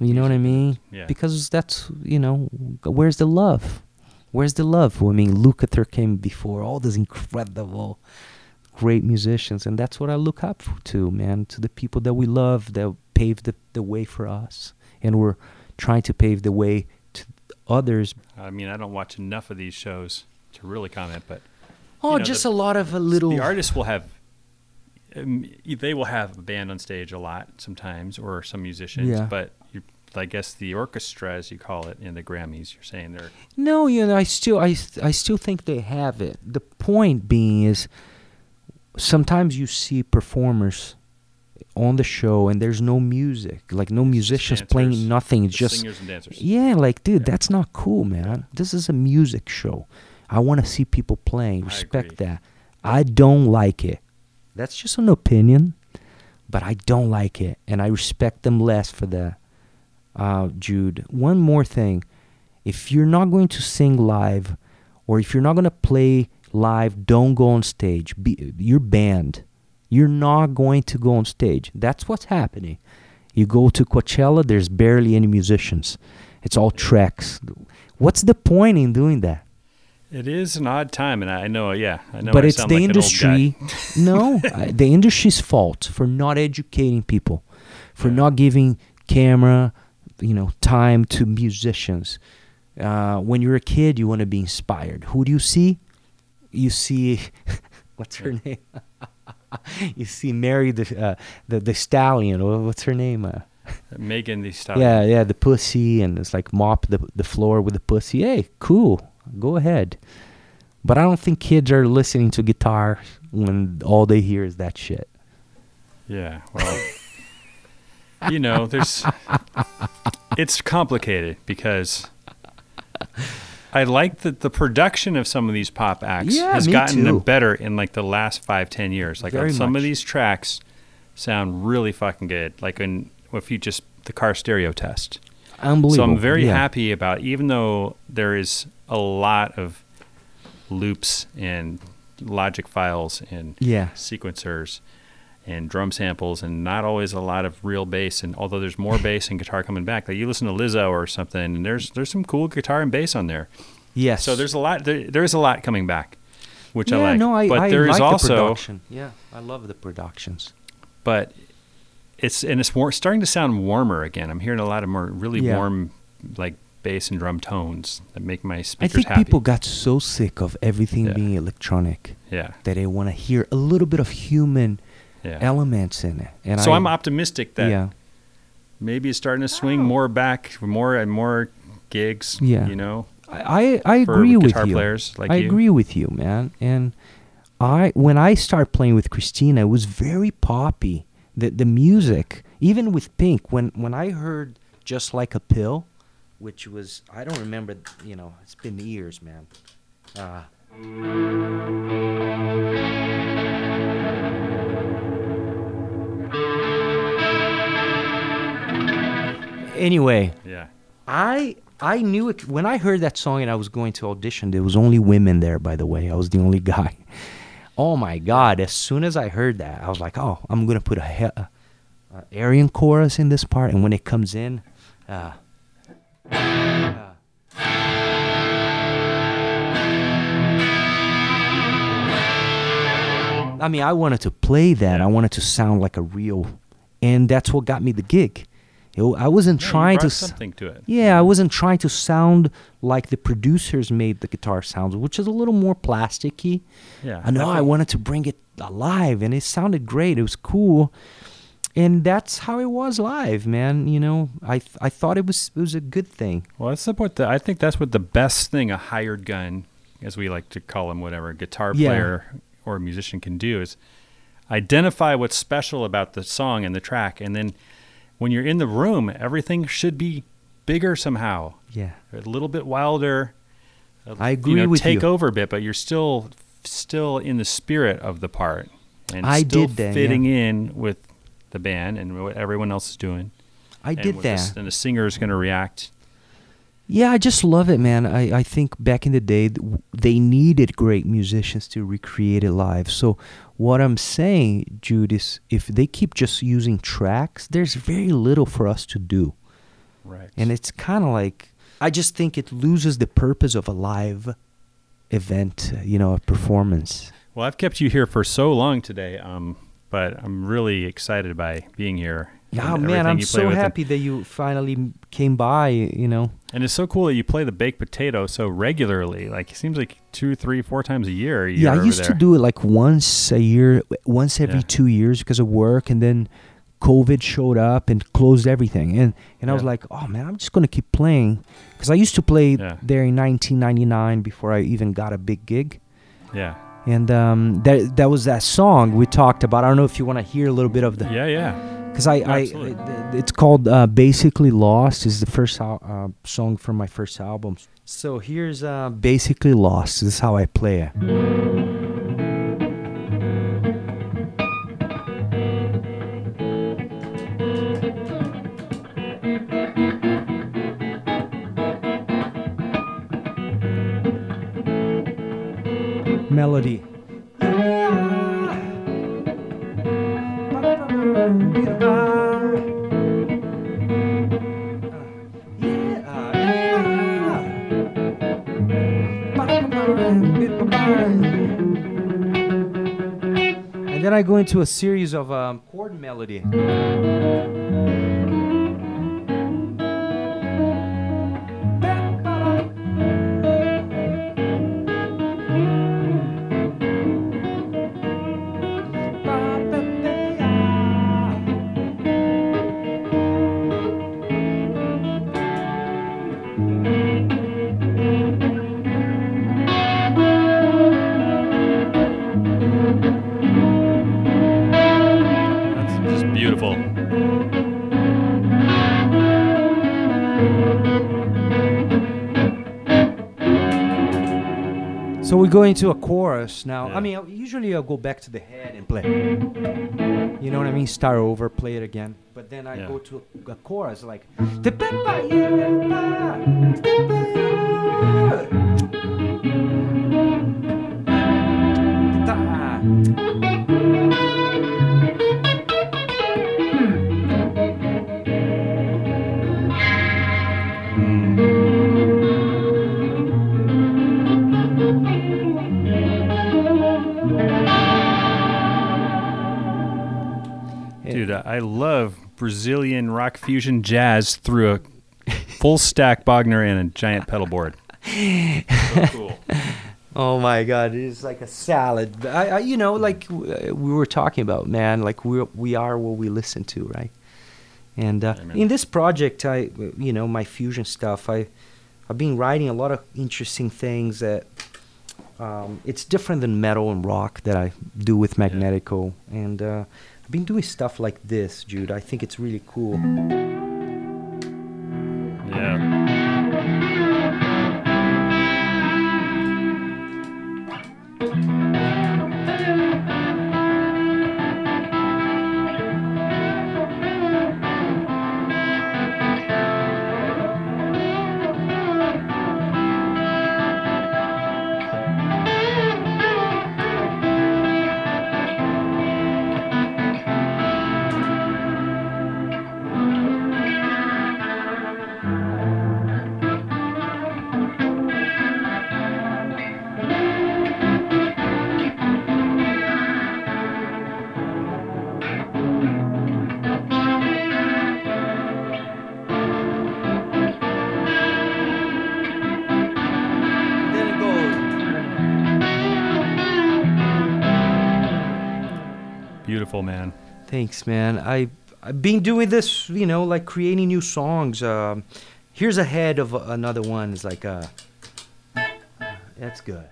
You know what I mean? Yeah. Because that's, you know, where's the love? Where's the love? I mean, Lukather came before, all these incredible, great musicians. And that's what I look up to, man, to the people that we love, that paved the, the way for us. And we're trying to pave the way others. I mean, I don't watch enough of these shows to really comment, but Oh, know, just the- a lot of a little. the artists will have. Um, they will have a band on stage a lot sometimes, or some musicians. Yeah. But you, I guess the orchestra, as you call it in the Grammys, you're saying they're No, you know, I still, I, I still think they have it. The point being is, sometimes you see performers on the show and there's no music, like no musicians dancers, playing nothing. It's just singers and dancers. yeah, like dude, Yeah. that's not cool, man. This is a music show. I want to see people playing. Respect agree. that. I don't like it. That's just an opinion, but I don't like it, and I respect them less for that. Uh, Jude, one more thing. If you're not going to sing live, or if you're not going to play live, don't go on stage. Be, you're banned. You're not going to go on stage. That's what's happening. You go to Coachella, there's barely any musicians. It's all tracks. What's the point in doing that? It is an odd time, and I know, yeah, I know. but I it's the like an old guy. industry. *laughs* no, the industry's fault for not educating people, for Yeah. not giving camera, you know, time to musicians. Uh, when you're a kid, you want to be inspired. Who do you see? You see, *laughs* what's her name? *laughs* you see Mary the uh, the the stallion. or What's her name? Uh, Megan the *laughs* Stallion. yeah, yeah, the pussy, and it's like mop the the floor with the pussy. Hey, cool, go ahead. But I don't think kids are listening to guitar when all they hear is that shit. Yeah. Well, you know, there's. *laughs* It's complicated because I like that the production of some of these pop acts Yeah, has gotten better in like the last five, ten years. Like Very some much. of these tracks sound really fucking good. Like in if you just the car stereo test. Unbelievable. So I'm very Yeah. happy about, even though there is a lot of loops and logic files and Yeah. sequencers and drum samples and not always a lot of real bass. And although there's more *laughs* bass and guitar coming back, like you listen to Lizzo or something, and there's there's some cool guitar and bass on there. Yes. So there's a lot. There, there is a lot coming back, which yeah, I like. no, I, but I there is like the also, production. Yeah, I love the productions. but it's and it's more starting to sound warmer again. I'm hearing a lot of more really Yeah. warm, like bass and drum tones that make my speakers I think happy. people got so sick of everything Yeah. being electronic yeah, that they want to hear a little bit of human yeah. elements in it. And so I, I'm optimistic that yeah, maybe it's starting to swing more back, more and more gigs. Yeah. you know, I I, I agree with guitar you. players like I you. agree with you, man. And I when I started playing with Christina, it was very poppy. The the music, even with Pink, when when I heard just like a pill, which was I don't remember, you know, it's been years, man. Uh, anyway, Yeah, I I knew it when I heard that song and I was going to audition. There was only women there, by the way. I was the only guy. *laughs* Oh my God! As soon as I heard that, I was like, "Oh, I'm gonna put a, he- a, a Arion chorus in this part." And when it comes in, uh, uh, I mean, I wanted to play that. I wanted to sound like a real, and that's what got me the gig. It, I wasn't Yeah, trying to. something to it. Yeah, I wasn't trying to sound like the producers made the guitar sounds, which is a little more plasticky. Yeah. I know I wanted to bring it alive, and it sounded great. It was cool, and that's how it was live, man. You know, I th- I thought it was it was a good thing. Well, that's what the, I think that's what the best thing a hired gun, as we like to call him, whatever guitar Yeah. player or musician can do is identify what's special about the song and the track, and then when you're in the room, everything should be bigger somehow, Yeah, a little bit wilder. uh, I you agree know, with take you. over a bit, but you're still still in the spirit of the part and I still did that, fitting in with the band and what everyone else is doing. I did what the that. and the singer is going to react. Yeah, I just love it, man. I, I think back in the day, they needed great musicians to recreate it live. So, what I'm saying, Jude, is if they keep just using tracks, there's very little for us to do. Right. And it's kind of like, I just think it loses the purpose of a live event, you know, a performance. Well, I've kept you here for so long today, um, but I'm really excited by being here. Yeah, and man, I'm so happy that you finally came by, you know. And, it's so cool that you play the baked potato so regularly. Like it seems like two, three, four times a year. Yeah, I used to do it like once a year, once every Yeah. two years because of work, and then COVID showed up and closed everything. And and I was like, oh man, I'm just gonna keep playing because I used to play Yeah. there in 1999 before I even got a big gig. Yeah, And um, that that was that song we talked about. I don't know if you want to hear a little bit of the yeah, yeah. Because I, I it's called uh, basically lost is the first uh, song from my first album. So here's uh, basically lost. This is how I play it. Melody. Into a series of um, chord melody. Go into a chorus now. Yeah. I mean, usually I'll go back to the head and play. You know what I mean? Start over, play it again. But then I Yeah. go to a, a chorus like. Rock fusion jazz through a full stack Bogner and a giant pedal board. So *laughs* cool. Oh my God! It's like a salad. I, I you know, like uh, we were talking about, man. Like we we are what we listen to, right? And uh, in this project, I, you know, my fusion stuff, I, I've been writing a lot of interesting things that. Um, it's different than metal and rock that I do with Magnetico, and uh, I've been doing stuff like this, Jude. I think it's really cool. Yeah. Thanks, man. I I've been doing this, you know, like creating new songs. Um, here's ahead of another one. It's like uh, that's good.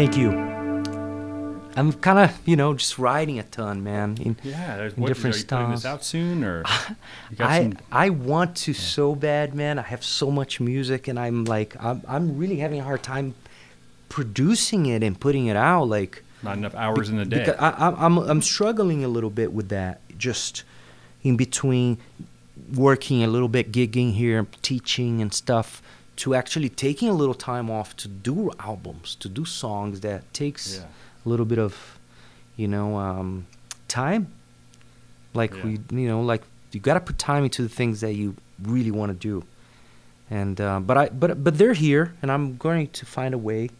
Thank you. I'm kind of, you know, just writing a ton, man. In- Yeah, there's In what, different are you putting this styles. out soon, or *laughs* I some? I want to so bad, man. I have so much music, and I'm like, I'm I'm really having a hard time producing it and putting it out. Like, Not enough hours in the day. I, I'm I'm struggling a little bit with that. Just in between working a little bit, gigging here, teaching and stuff, to actually taking a little time off to do albums, to do songs that takes Yeah. a little bit of, you know, um, time. Like Yeah. we, you know, like you got to put time into the things that you really want to do. And uh, but I but but they're here, and I'm going to find a way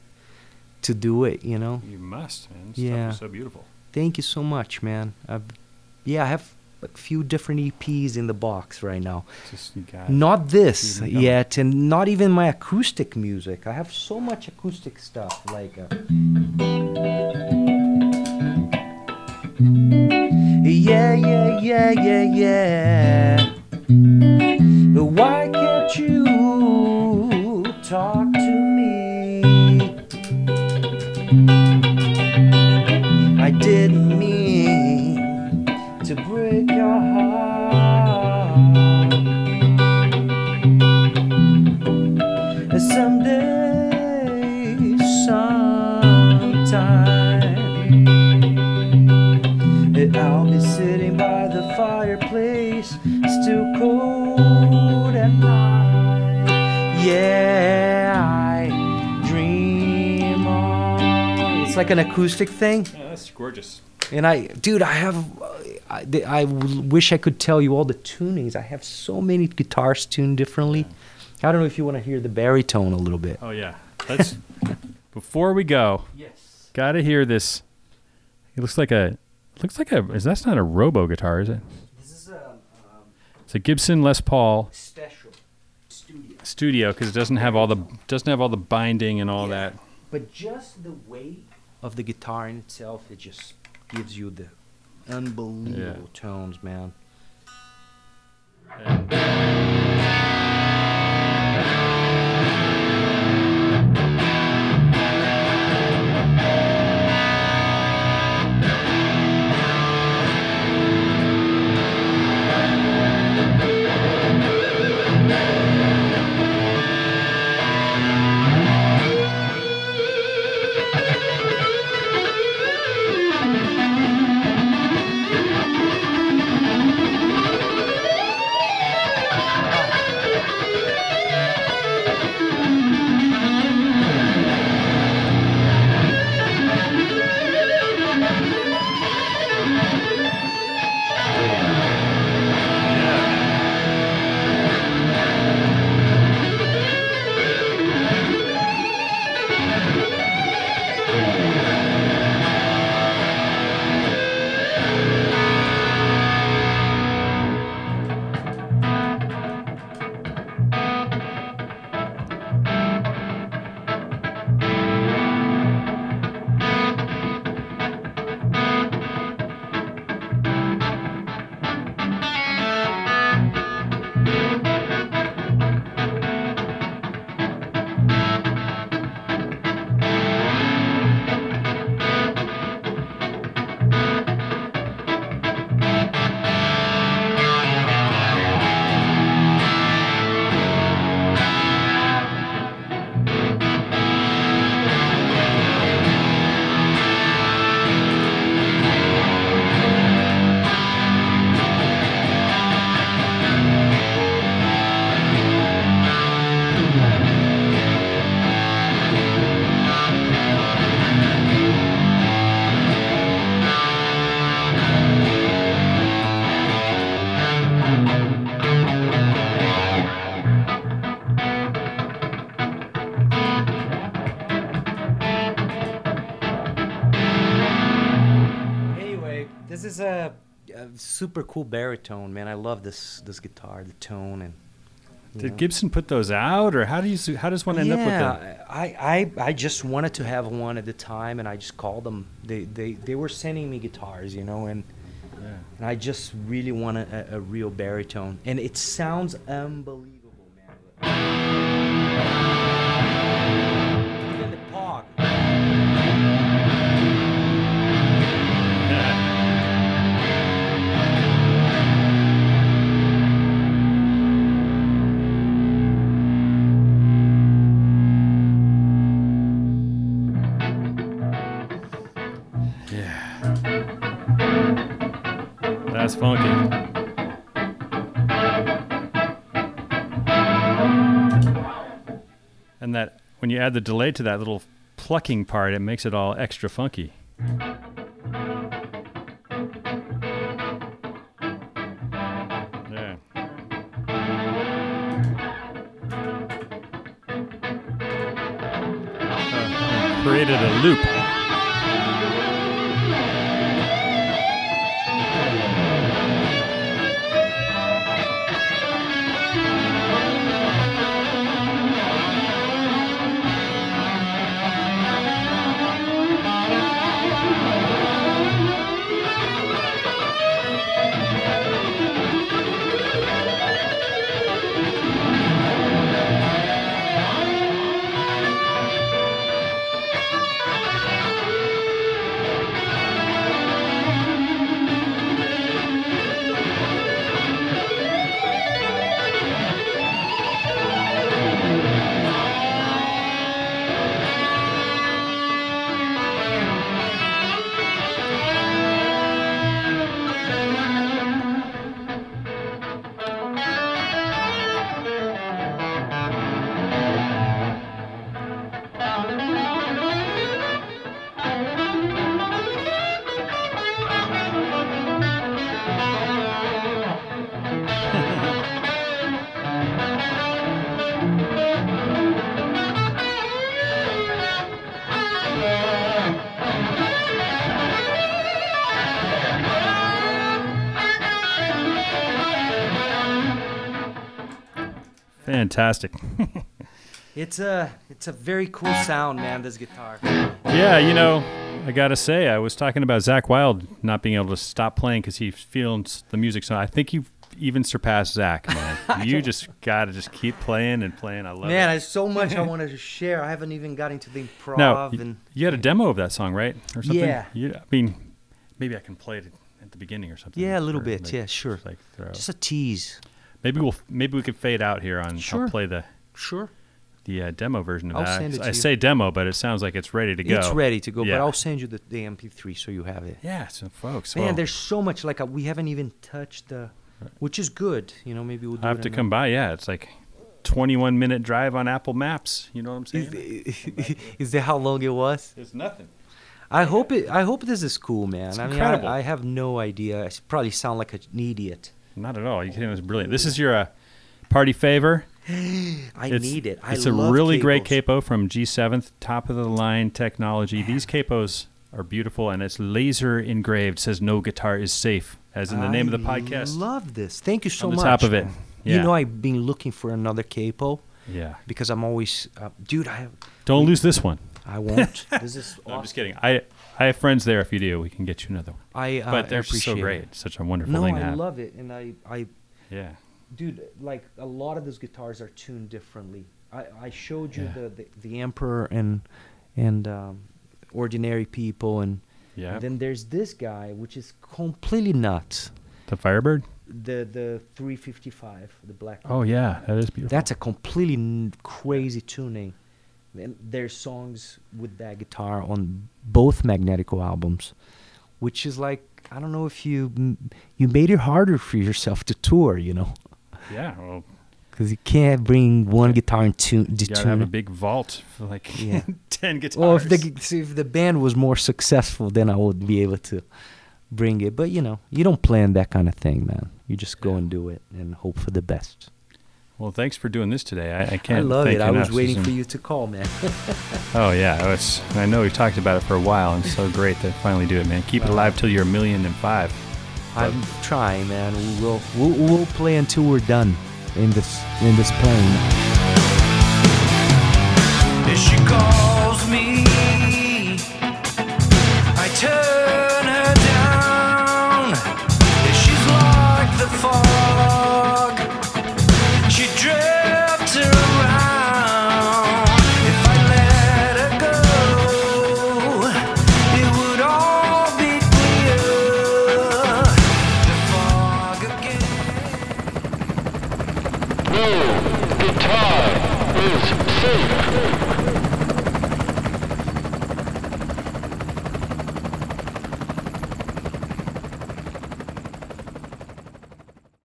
to do it. You know. You must, man. This Yeah. so beautiful. Thank you so much, man. I've, yeah, I have a few different EPs in the box right now. Just Not this Keep 'em coming. yet, and not even my acoustic music. I have so much acoustic stuff. Like, uh, yeah, yeah, yeah, yeah, yeah. Why can't you talk to me? I didn't mean It's like an acoustic thing. Yeah, that's gorgeous. And I, dude, I have, I, I wish I could tell you all the tunings. I have so many guitars tuned differently. I don't know if you want to hear the baritone a little bit. Oh yeah. Let's *laughs* before we go, Yes. gotta hear this. It looks like a looks like a is that's not a robo guitar, is it? This is a um, It's a Gibson Les Paul special studio. studio because it doesn't have all the doesn't have all the binding and all Yeah. that. But just the weight of the guitar in itself, it just gives you the unbelievable tones, man. This super cool baritone, man. I love this this guitar, the tone, and Did know. Gibson put those out, or how do you how does one end up with them? yeah, I, I I just wanted to have one at the time, and I just called them. They they they were sending me guitars, you know, and and I just really want a, a real baritone, and it sounds unbelievable, man. When you add the delay to that little plucking part, it makes it all extra funky. Yeah. Uh, created a loop. Fantastic. *laughs* It's a it's a very cool sound, man. This guitar. yeah, you know, I gotta say, I was talking about Zakk Wylde not being able to stop playing because he feels the music. So I think you've even surpassed Zakk, man. *laughs* you just gotta just keep playing and playing. I love it. Man, it. there's so much I *laughs* wanted to share. I haven't even got into the improv Now, and you had a demo of that song, right, or something? Yeah. You, I mean, maybe I can play it at the beginning or something. Yeah, a little or, bit. like, Yeah, sure. just, Like throw. just a tease. Maybe we'll maybe we could fade out here on. Sure. I'll play the Sure. the uh, demo version of I'll that. I you. say demo, but it sounds like it's ready to go. It's ready to go, Yeah. but I'll send you the, the MP3 so you have it. Yeah, so folks, Man, well, there's so much like uh, we haven't even touched the, which is good. You know, maybe we'll do I have to come by. Yeah, it's like 21 minute drive on Apple Maps. You know what I'm saying? Is, *laughs* is that how long it was? It's nothing. I hope it. I hope this is cool, man. It's I mean, incredible. I, I have no idea. I probably sound like an idiot. Not at all. You can. It's brilliant. This is your uh, party favor. *gasps* I it's, need it. I it's a really great capo from G7th, top of the line technology. These capos are beautiful, and it's laser engraved. Says no guitar is safe, as in the name of the podcast. I. Love this. Thank you so On the much. top of it. Yeah. You know, I've been looking for another capo yeah. because I'm always, uh, dude. I have. Don't lose this one. I won't. *laughs* this is. No, I'm just kidding. I I have friends there. If you do, we can get you another one. I. Uh, But they're so great. it. Such a wonderful No, thing to I love it, and I, I, yeah. dude, like a lot of those guitars are tuned differently. I, I showed you Yeah. the, the the Emperor and and um, Ordinary People, and Yeah. and then there's this guy which is completely nuts. the Firebird. The the 355, the black. Oh yeah, that is beautiful. That's a completely n- crazy tuning. And there's songs with that guitar on both Magnetico albums, which is like I don't know if you you made it harder for yourself to tour, you know, yeah. Well, because you can't bring one guitar and tune. you gotta have a big vault for like Yeah. *laughs* ten guitars. Well, if the if the band was more successful, then I would be able to bring it. But you know, you don't plan that kind of thing, man. You just go Yeah. and do it and hope for the best. Well, thanks for doing this today. I, I can't. I love thank it. you I was waiting Susan. for you to call, man. *laughs* Oh yeah, it was, I know we've talked about it for a while, and it's so great to finally do it, man. Keep it alive till you're a million and five. I'm trying, man. We will we'll, we'll play until we're done in this in this plane. If she calls me,